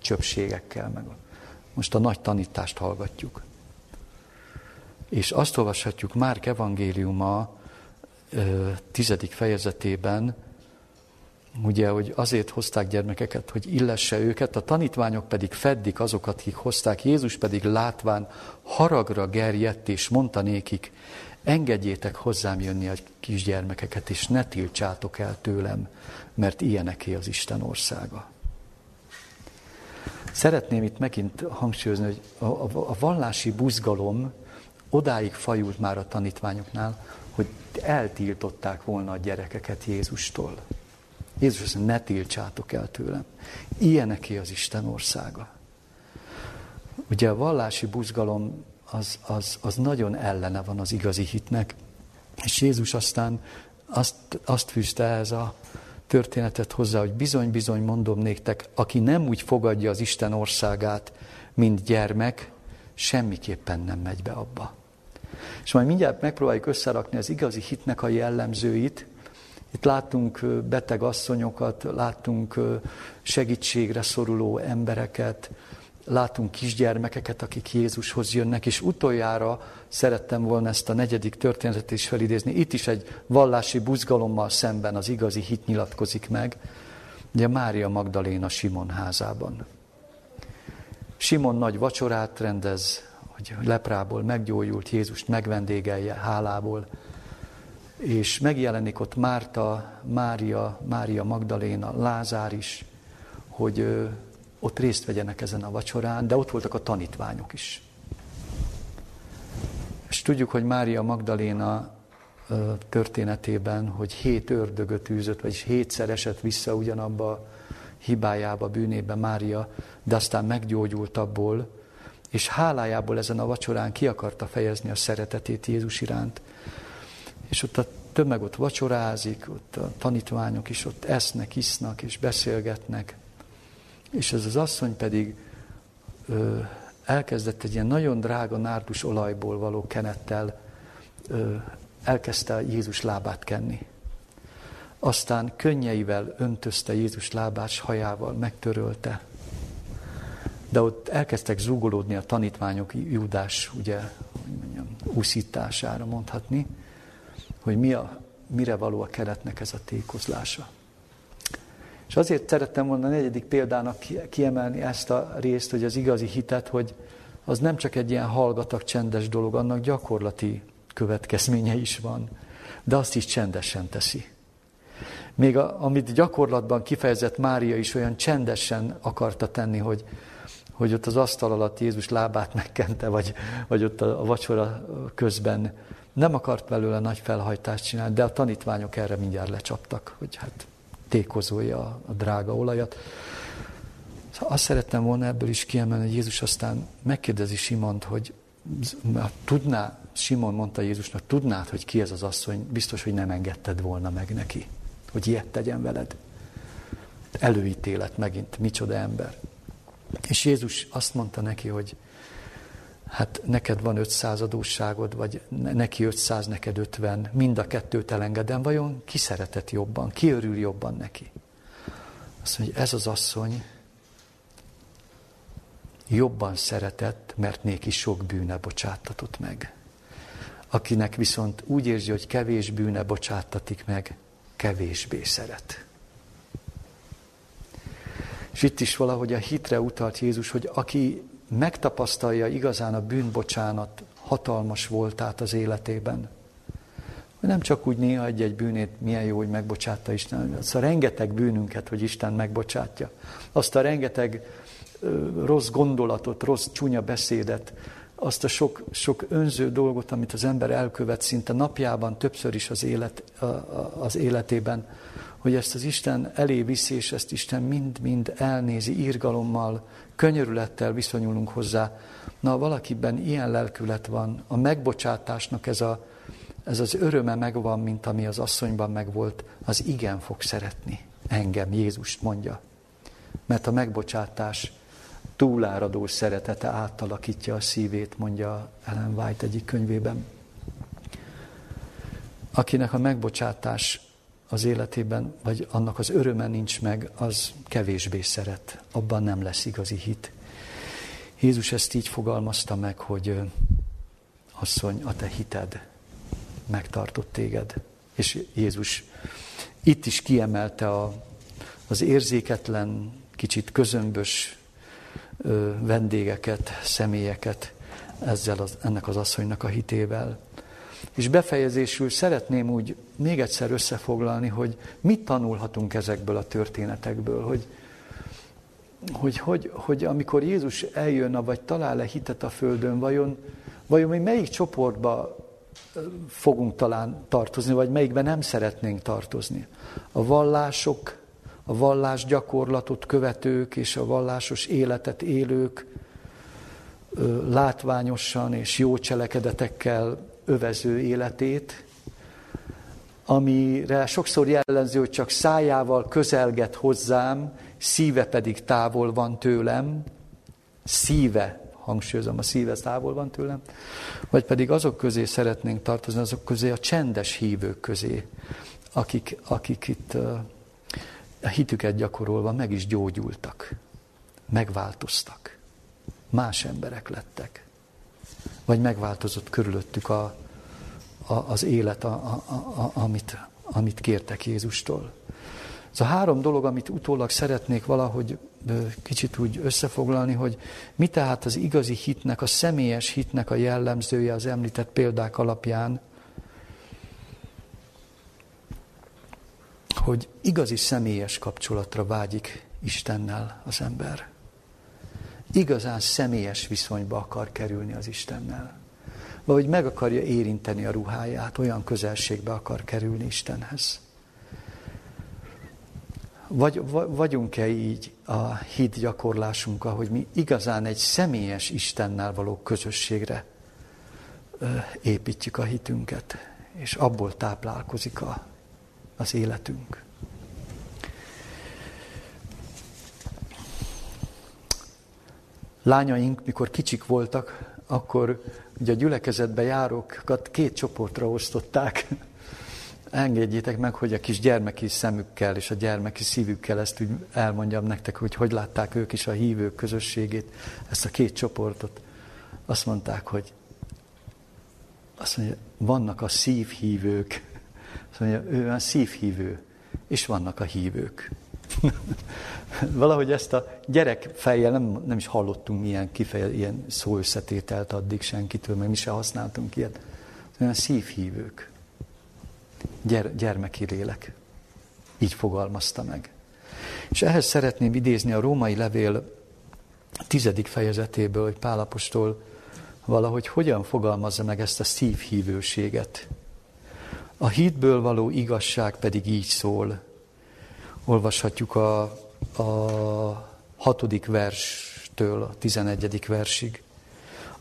csöpségekkel, meg most a nagy tanítást hallgatjuk. És azt olvashatjuk Márk evangéliuma tizedik fejezetében, ugye, hogy azért hozták gyermekeket, hogy illesse őket, a tanítványok pedig feddik azokat, akik hozták, Jézus pedig látván haragra gerjedt, és mondta nékik, engedjétek hozzám jönni a kisgyermekeket, és ne tiltsátok el tőlem, mert ilyeneké az Isten országa. Szeretném itt megint hangsúlyozni, hogy a, a, a vallási buzgalom odáig fajult már a tanítványoknál, hogy eltiltották volna a gyerekeket Jézustól. Jézus azt mondja, ne tiltsátok el tőlem. Ilyeneké az Isten országa. Ugye a vallási buzgalom az, az, az nagyon ellene van az igazi hitnek, és Jézus aztán azt, azt fűzte ez a történetet hozzá, hogy bizony-bizony mondom néktek, aki nem úgy fogadja az Isten országát, mint gyermek, semmiképpen nem megy be abba. És majd mindjárt megpróbáljuk összerakni az igazi hitnek a jellemzőit. Itt láttunk beteg asszonyokat, láttunk segítségre szoruló embereket, látunk kisgyermekeket, akik Jézushoz jönnek, és utoljára szerettem volna ezt a negyedik történetet is felidézni. Itt is egy vallási buzgalommal szemben az igazi hit nyilatkozik meg, ugye Mária Magdaléna Simon házában. Simon nagy vacsorát rendez, hogy leprából meggyógyult Jézust megvendégelje hálából, és megjelenik ott Márta, Mária, Mária Magdaléna, Lázár is, hogy ott részt vegyenek ezen a vacsorán, de ott voltak a tanítványok is. És tudjuk, hogy Mária Magdaléna történetében, hogy hét ördögöt űzött, vagyis hétszer esett vissza ugyanabba a hibájába, bűnébe Mária, de aztán meggyógyult abból, és hálájából ezen a vacsorán ki akarta fejezni a szeretetét Jézus iránt. És ott a tömeg ott vacsorázik, ott a tanítványok is ott esznek, isznak és beszélgetnek, és ez az asszony pedig ö, elkezdett egy ilyen nagyon drága nárdus olajból való kenettel, ö, elkezdte Jézus lábát kenni. Aztán könnyeivel öntözte Jézus lábát, hajával megtörölte. De ott elkezdtek zúgolódni a tanítványok Júdás, ugye, hogy mondjam, úszítására mondhatni, hogy mi a, mire való a keretnek ez a tékozlása. És azért szerettem volna a negyedik példának kiemelni ezt a részt, hogy az igazi hitet, hogy az nem csak egy ilyen hallgatag, csendes dolog, annak gyakorlati következménye is van, de azt is csendesen teszi. Még a, amit gyakorlatban kifejezett Mária is olyan csendesen akarta tenni, hogy, hogy ott az asztal alatt Jézus lábát megkente, vagy, vagy ott a, a vacsora közben nem akart belőle nagy felhajtást csinálni, de a tanítványok erre mindjárt lecsaptak, hogy hát tékozolja a, drága olajat. Szóval azt szerettem volna ebből is kiemelni, hogy Jézus aztán megkérdezi Simont, hogy tudná, Simon mondta Jézusnak, tudnád, hogy ki ez az asszony, biztos, hogy nem engedted volna meg neki, hogy ilyet tegyen veled. Előítélet megint, micsoda ember. És Jézus azt mondta neki, hogy hát neked van 500 adósságod, vagy neki 500, neked 50, mind a kettőt elengedem, vajon ki szeretett jobban, ki örül jobban neki? Azt mondja, ez az asszony jobban szeretett, mert néki sok bűne bocsáttatott meg. Akinek viszont úgy érzi, hogy kevés bűne bocsáttatik meg, kevésbé szeret. És itt is valahogy a hitre utalt Jézus, hogy aki megtapasztalja igazán a bűnbocsánat hatalmas voltát az életében, nem csak úgy néha egy-egy bűnét milyen jó, hogy megbocsátta Isten, azt a rengeteg bűnünket, hogy Isten megbocsátja. Azt a rengeteg rossz gondolatot, rossz csúnya beszédet, azt a sok, sok önző dolgot, amit az ember elkövet szinte napjában, többször is az, élet, az életében, hogy ezt az Isten elé viszi, és ezt Isten mind-mind elnézi, írgalommal, könyörülettel viszonyulunk hozzá. Na, valakiben ilyen lelkület van, a megbocsátásnak ez, a, ez az öröme megvan, mint ami az asszonyban megvolt, az igen fog szeretni engem, Jézus mondja. Mert a megbocsátás túláradó szeretete átalakítja a szívét, mondja Ellen White egyik könyvében. Akinek a megbocsátás az életében, vagy annak az öröme nincs meg, az kevésbé szeret. Abban nem lesz igazi hit. Jézus ezt így fogalmazta meg, hogy asszony, a te hited megtartott téged. És Jézus itt is kiemelte a, az érzéketlen, kicsit közömbös vendégeket, személyeket ezzel az, ennek az asszonynak a hitével. És befejezésül szeretném úgy még egyszer összefoglalni, hogy mit tanulhatunk ezekből a történetekből, hogy, hogy, hogy, hogy amikor Jézus eljön, vagy talál-e hitet a Földön, vajon, vajon mi melyik csoportba fogunk talán tartozni, vagy melyikben nem szeretnénk tartozni. A vallások, a vallás gyakorlatot követők és a vallásos életet élők látványosan és jó cselekedetekkel övező életét, amire sokszor jellemző, hogy csak szájával közelget hozzám, szíve pedig távol van tőlem, szíve, hangsúlyozom, a szíve távol van tőlem, vagy pedig azok közé szeretnénk tartozni, azok közé a csendes hívők közé, akik, akik itt a hitüket gyakorolva meg is gyógyultak, megváltoztak, más emberek lettek, vagy megváltozott körülöttük a, a, az élet, a, a, a, amit, amit kértek Jézustól. Ez a három dolog, amit utólag szeretnék valahogy kicsit úgy összefoglalni, hogy mi tehát az igazi hitnek, a személyes hitnek a jellemzője az említett példák alapján, hogy igazi személyes kapcsolatra vágyik Istennel az ember. Igazán személyes viszonyba akar kerülni az Istennel. Vagy meg akarja érinteni a ruháját, olyan közelségbe akar kerülni Istenhez. Vagy, vagyunk-e így a hit gyakorlásunkkal, hogy mi igazán egy személyes Istennel való közösségre építjük a hitünket, és abból táplálkozik a az életünk. Lányaink, mikor kicsik voltak, akkor ugye a gyülekezetbe járókat két csoportra osztották. Engedjétek meg, hogy a kis gyermeki szemükkel és a gyermeki szívükkel ezt úgy elmondjam nektek, hogy hogy látták ők is a hívők közösségét, ezt a két csoportot. Azt mondták, hogy azt mondja, vannak a szívhívők, azt mondja, ő a szívhívő, és vannak a hívők. Valahogy ezt a gyerek fejjel nem, nem is hallottunk milyen kifeje, ilyen szó összetételt addig senkitől, meg mi se használtunk ilyet. Olyan szívhívők. Gyer, gyermeki lélek. Így fogalmazta meg. És ehhez szeretném idézni a római levél tizedik fejezetéből, hogy Pálapostól valahogy hogyan fogalmazza meg ezt a szívhívőséget. A hitből való igazság pedig így szól. Olvashatjuk a, a hatodik verstől a tizenegyedik versig.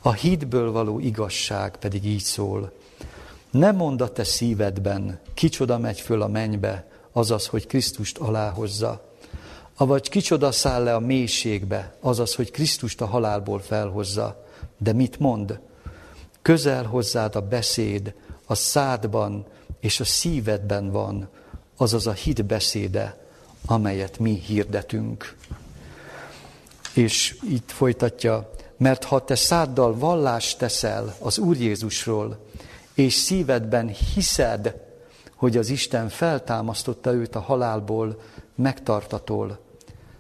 A hitből való igazság pedig így szól. Ne mondd a te szívedben, kicsoda megy föl a mennybe, azaz, hogy Krisztust aláhozza. Avagy kicsoda száll le a mélységbe, azaz, hogy Krisztust a halálból felhozza. De mit mond? Közel hozzád a beszéd, a szádban és a szívedben van, azaz a hit beszéde, amelyet mi hirdetünk. És itt folytatja, mert ha te száddal vallást teszel az Úr Jézusról, és szívedben hiszed, hogy az Isten feltámasztotta őt a halálból, megtartatol,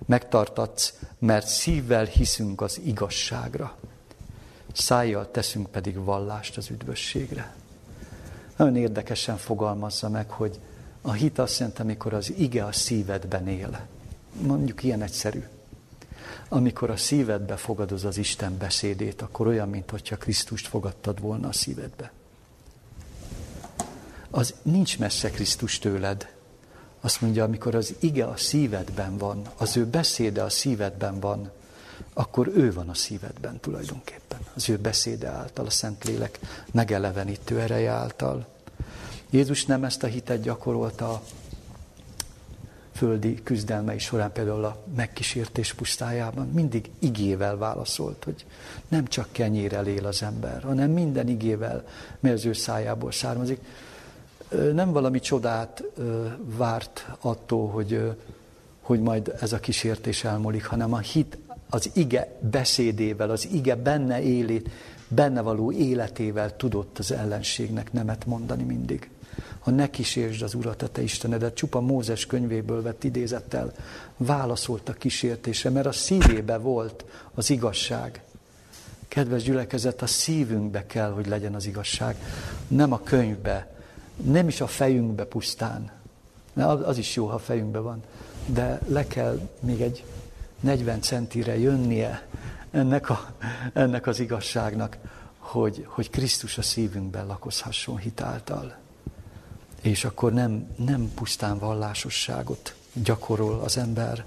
megtartatsz, mert szívvel hiszünk az igazságra. Szájjal teszünk pedig vallást az üdvösségre. Nagyon érdekesen fogalmazza meg, hogy a hit azt jelenti, amikor az ige a szívedben él. Mondjuk ilyen egyszerű. Amikor a szívedbe fogadoz az Isten beszédét, akkor olyan, mintha Krisztust fogadtad volna a szívedbe. Az nincs messze Krisztus tőled. Azt mondja, amikor az ige a szívedben van, az ő beszéde a szívedben van, akkor ő van a szívedben tulajdonképpen. Az ő beszéde által, a Szentlélek megelevenítő ereje által. Jézus nem ezt a hitet gyakorolta a földi küzdelmei során, például a megkísértés pusztájában. Mindig igével válaszolt, hogy nem csak kenyérrel él az ember, hanem minden igével, mely az ő szájából származik. Nem valami csodát várt attól, hogy, hogy majd ez a kísértés elmúlik, hanem a hit az ige beszédével, az ige benne élét, benne való életével tudott az ellenségnek nemet mondani mindig. Ha ne kísérsd az Urat, a te Istenedet, csupa Mózes könyvéből vett idézettel válaszolt a kísértésre, mert a szívébe volt az igazság. Kedves gyülekezet, a szívünkbe kell, hogy legyen az igazság, nem a könyvbe, nem is a fejünkbe pusztán. Az is jó, ha fejünkbe van, de le kell még egy 40 centire jönnie ennek, a, ennek az igazságnak, hogy, hogy Krisztus a szívünkben lakozhasson hitáltal. És akkor nem, nem pusztán vallásosságot gyakorol az ember.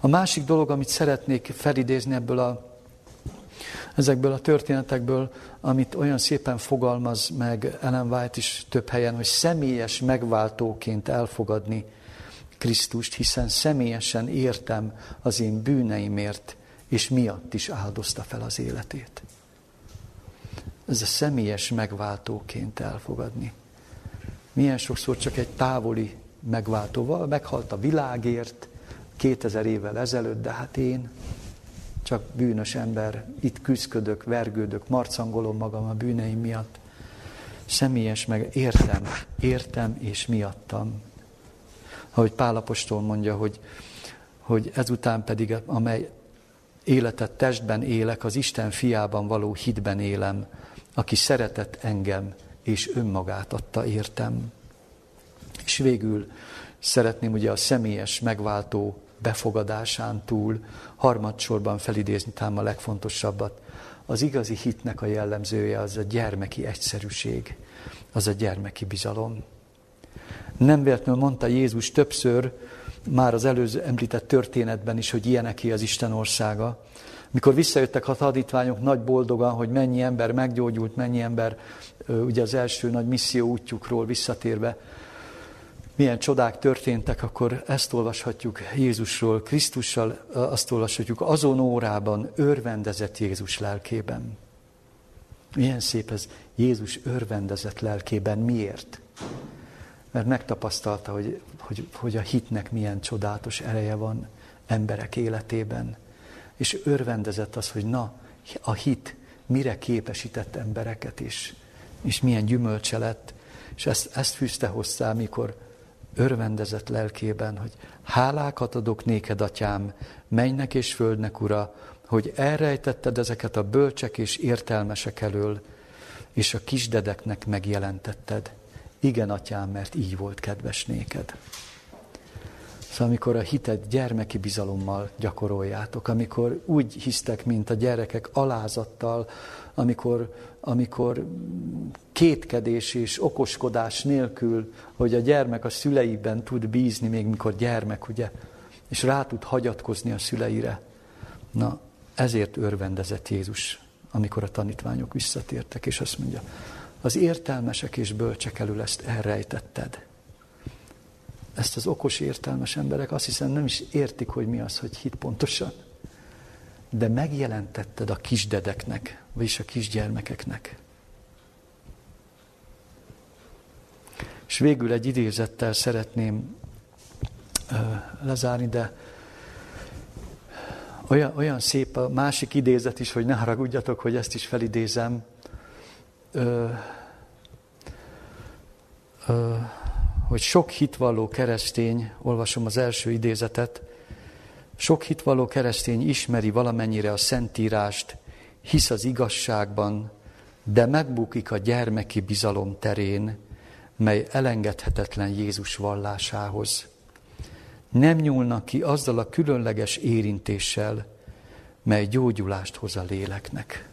A másik dolog, amit szeretnék felidézni ebből a, ezekből a történetekből, amit olyan szépen fogalmaz meg Ellen White is több helyen, hogy személyes megváltóként elfogadni Krisztust, hiszen személyesen értem az én bűneimért, és miatt is áldozta fel az életét. Ez a személyes megváltóként elfogadni. Milyen sokszor csak egy távoli megváltóval, meghalt a világért 2000 évvel ezelőtt, de hát én csak bűnös ember, itt küzdködök, vergődök, marcangolom magam a bűneim miatt. Személyes meg értem, értem és miattam ahogy Pálapostól mondja, hogy, hogy ezután pedig, amely életet testben élek, az Isten fiában való hitben élem, aki szeretett engem, és önmagát adta értem. És végül szeretném ugye a személyes megváltó befogadásán túl harmadsorban felidézni tám a legfontosabbat. Az igazi hitnek a jellemzője az a gyermeki egyszerűség, az a gyermeki bizalom. Nem véletlenül mondta Jézus többször, már az előző említett történetben is, hogy ilyeneké az Isten országa. Mikor visszajöttek a tanítványok nagy boldogan, hogy mennyi ember meggyógyult, mennyi ember ugye az első nagy misszió útjukról visszatérve, milyen csodák történtek, akkor ezt olvashatjuk Jézusról, Krisztussal, azt olvashatjuk, azon órában örvendezett Jézus lelkében. Milyen szép ez, Jézus örvendezett lelkében. Miért? mert megtapasztalta, hogy, hogy, hogy a hitnek milyen csodálatos ereje van emberek életében. És örvendezett az, hogy na, a hit mire képesített embereket is, és milyen gyümölcse lett. És ezt, ezt fűzte hozzá, mikor örvendezett lelkében, hogy hálákat adok néked, atyám, mennek és földnek, ura, hogy elrejtetted ezeket a bölcsek és értelmesek elől, és a kisdedeknek megjelentetted. Igen, atyám, mert így volt kedves néked. Szóval amikor a hitet gyermeki bizalommal gyakoroljátok, amikor úgy hisztek, mint a gyerekek alázattal, amikor, amikor kétkedés és okoskodás nélkül, hogy a gyermek a szüleiben tud bízni, még mikor gyermek, ugye, és rá tud hagyatkozni a szüleire. Na, ezért örvendezett Jézus, amikor a tanítványok visszatértek, és azt mondja, az értelmesek és bölcsek elől ezt elrejtetted. Ezt az okos, értelmes emberek azt hiszem nem is értik, hogy mi az, hogy hit pontosan. De megjelentetted a kisdedeknek, vagyis a kisgyermekeknek. És végül egy idézettel szeretném lezárni, de olyan, olyan szép a másik idézet is, hogy ne haragudjatok, hogy ezt is felidézem. Ö, ö, hogy sok hitvalló keresztény, olvasom az első idézetet, sok hitvalló keresztény ismeri valamennyire a Szentírást, hisz az igazságban, de megbukik a gyermeki bizalom terén, mely elengedhetetlen Jézus vallásához. Nem nyúlnak ki azzal a különleges érintéssel, mely gyógyulást hoz a léleknek.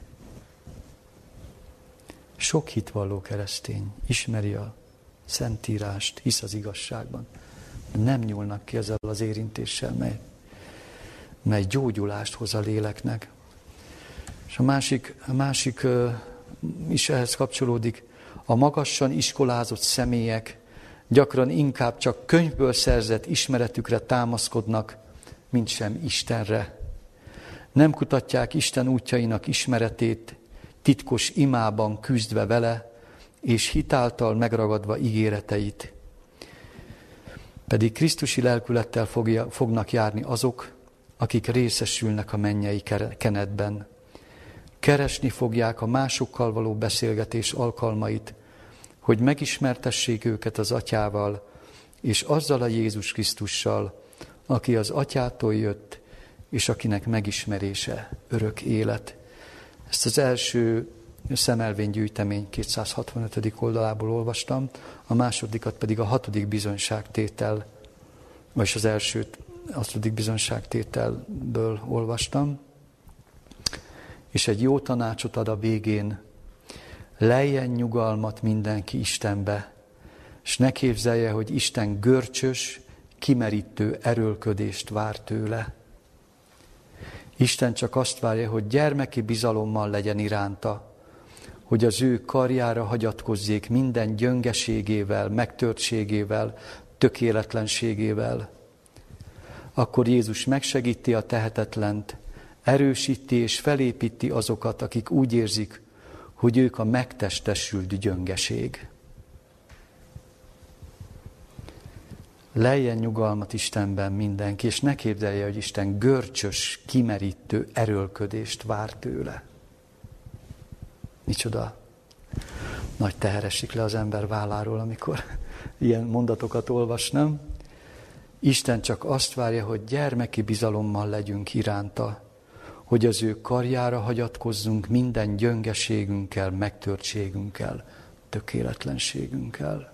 Sok hitvalló keresztény ismeri a Szentírást, hisz az igazságban. Nem nyúlnak ki ezzel az érintéssel, mely, mely gyógyulást hoz a léleknek. És a másik, a másik is ehhez kapcsolódik. A magassan iskolázott személyek gyakran inkább csak könyvből szerzett ismeretükre támaszkodnak, mint sem Istenre. Nem kutatják Isten útjainak ismeretét, titkos imában küzdve vele, és hitáltal megragadva ígéreteit. Pedig Krisztusi lelkülettel fogja, fognak járni azok, akik részesülnek a mennyei kenetben. Keresni fogják a másokkal való beszélgetés alkalmait, hogy megismertessék őket az atyával, és azzal a Jézus Krisztussal, aki az atyától jött, és akinek megismerése örök élet. Ezt az első szemelvénygyűjtemény 265. oldalából olvastam, a másodikat pedig a hatodik bizonyságtétel, vagyis az elsőt hatodik bizonyságtételből olvastam, és egy jó tanácsot ad a végén, lejjen nyugalmat mindenki Istenbe, és ne képzelje, hogy Isten görcsös, kimerítő erőlködést vár tőle. Isten csak azt várja, hogy gyermeki bizalommal legyen iránta, hogy az ő karjára hagyatkozzék minden gyöngeségével, megtörtségével, tökéletlenségével. Akkor Jézus megsegíti a tehetetlent, erősíti és felépíti azokat, akik úgy érzik, hogy ők a megtestesült gyöngeség. Lejjen nyugalmat Istenben mindenki, és ne képzelje, hogy Isten görcsös, kimerítő erőlködést vár tőle. Micsoda nagy teher esik le az ember válláról, amikor ilyen mondatokat olvas, nem? Isten csak azt várja, hogy gyermeki bizalommal legyünk iránta, hogy az ő karjára hagyatkozzunk minden gyöngeségünkkel, megtörtségünkkel, tökéletlenségünkkel.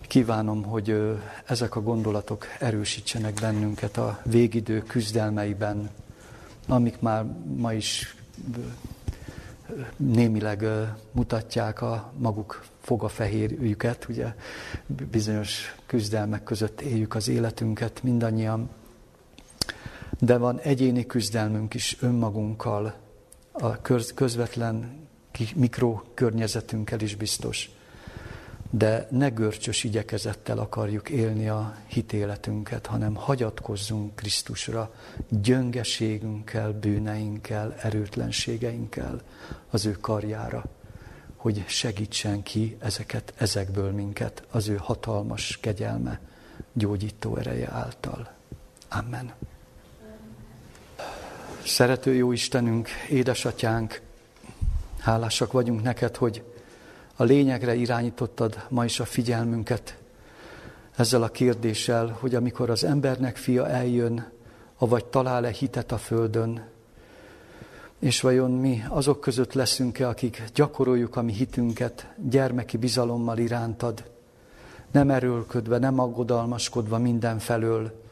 Kívánom, hogy ezek a gondolatok erősítsenek bennünket a végidő küzdelmeiben, amik már ma is némileg mutatják a maguk fogafehérjüket, ugye bizonyos küzdelmek között éljük az életünket mindannyian, de van egyéni küzdelmünk is önmagunkkal, a közvetlen mikrokörnyezetünkkel is biztos. De ne görcsös igyekezettel akarjuk élni a hitéletünket, hanem hagyatkozzunk Krisztusra gyöngeségünkkel, bűneinkkel, erőtlenségeinkkel az ő karjára, hogy segítsen ki ezeket, ezekből minket az ő hatalmas kegyelme, gyógyító ereje által. Amen. Szerető jó Istenünk, édesatyánk, hálásak vagyunk neked, hogy a lényegre irányítottad ma is a figyelmünket, ezzel a kérdéssel, hogy amikor az embernek fia eljön, avagy talál-e hitet a földön, és vajon mi azok között leszünk-e, akik gyakoroljuk a mi hitünket gyermeki bizalommal irántad, nem erőlködve, nem aggodalmaskodva mindenfelől,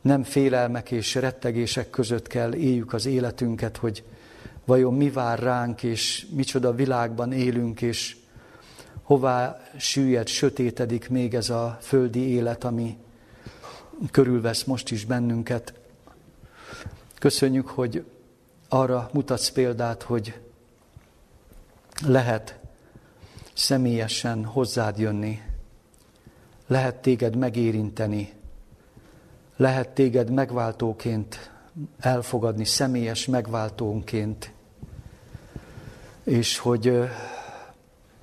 nem félelmek és rettegések között kell éljük az életünket, hogy vajon mi vár ránk, és micsoda világban élünk, és hová süllyed, sötétedik még ez a földi élet, ami körülvesz most is bennünket. Köszönjük, hogy arra mutatsz példát, hogy lehet személyesen hozzád jönni, lehet téged megérinteni, lehet téged megváltóként elfogadni, személyes megváltónként, és hogy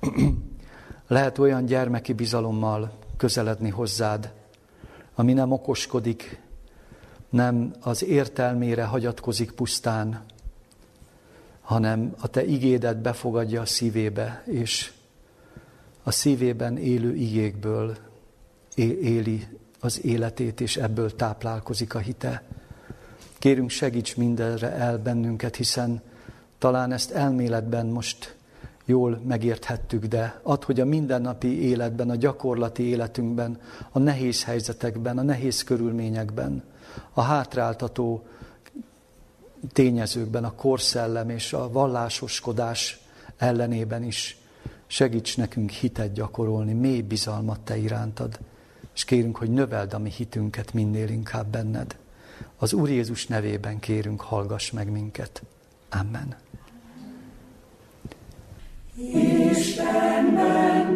lehet olyan gyermeki bizalommal közeledni hozzád, ami nem okoskodik, nem az értelmére hagyatkozik pusztán, hanem a te igédet befogadja a szívébe, és a szívében élő igékből éli az életét, és ebből táplálkozik a hite. Kérünk, segíts mindenre el bennünket, hiszen talán ezt elméletben most jól megérthettük, de ad, hogy a mindennapi életben, a gyakorlati életünkben, a nehéz helyzetekben, a nehéz körülményekben, a hátráltató tényezőkben, a korszellem és a vallásoskodás ellenében is segíts nekünk hitet gyakorolni, mély bizalmat Te irántad, és kérünk, hogy növeld a mi hitünket minél inkább benned. Az Úr Jézus nevében kérünk, hallgass meg minket. Amen. Istenben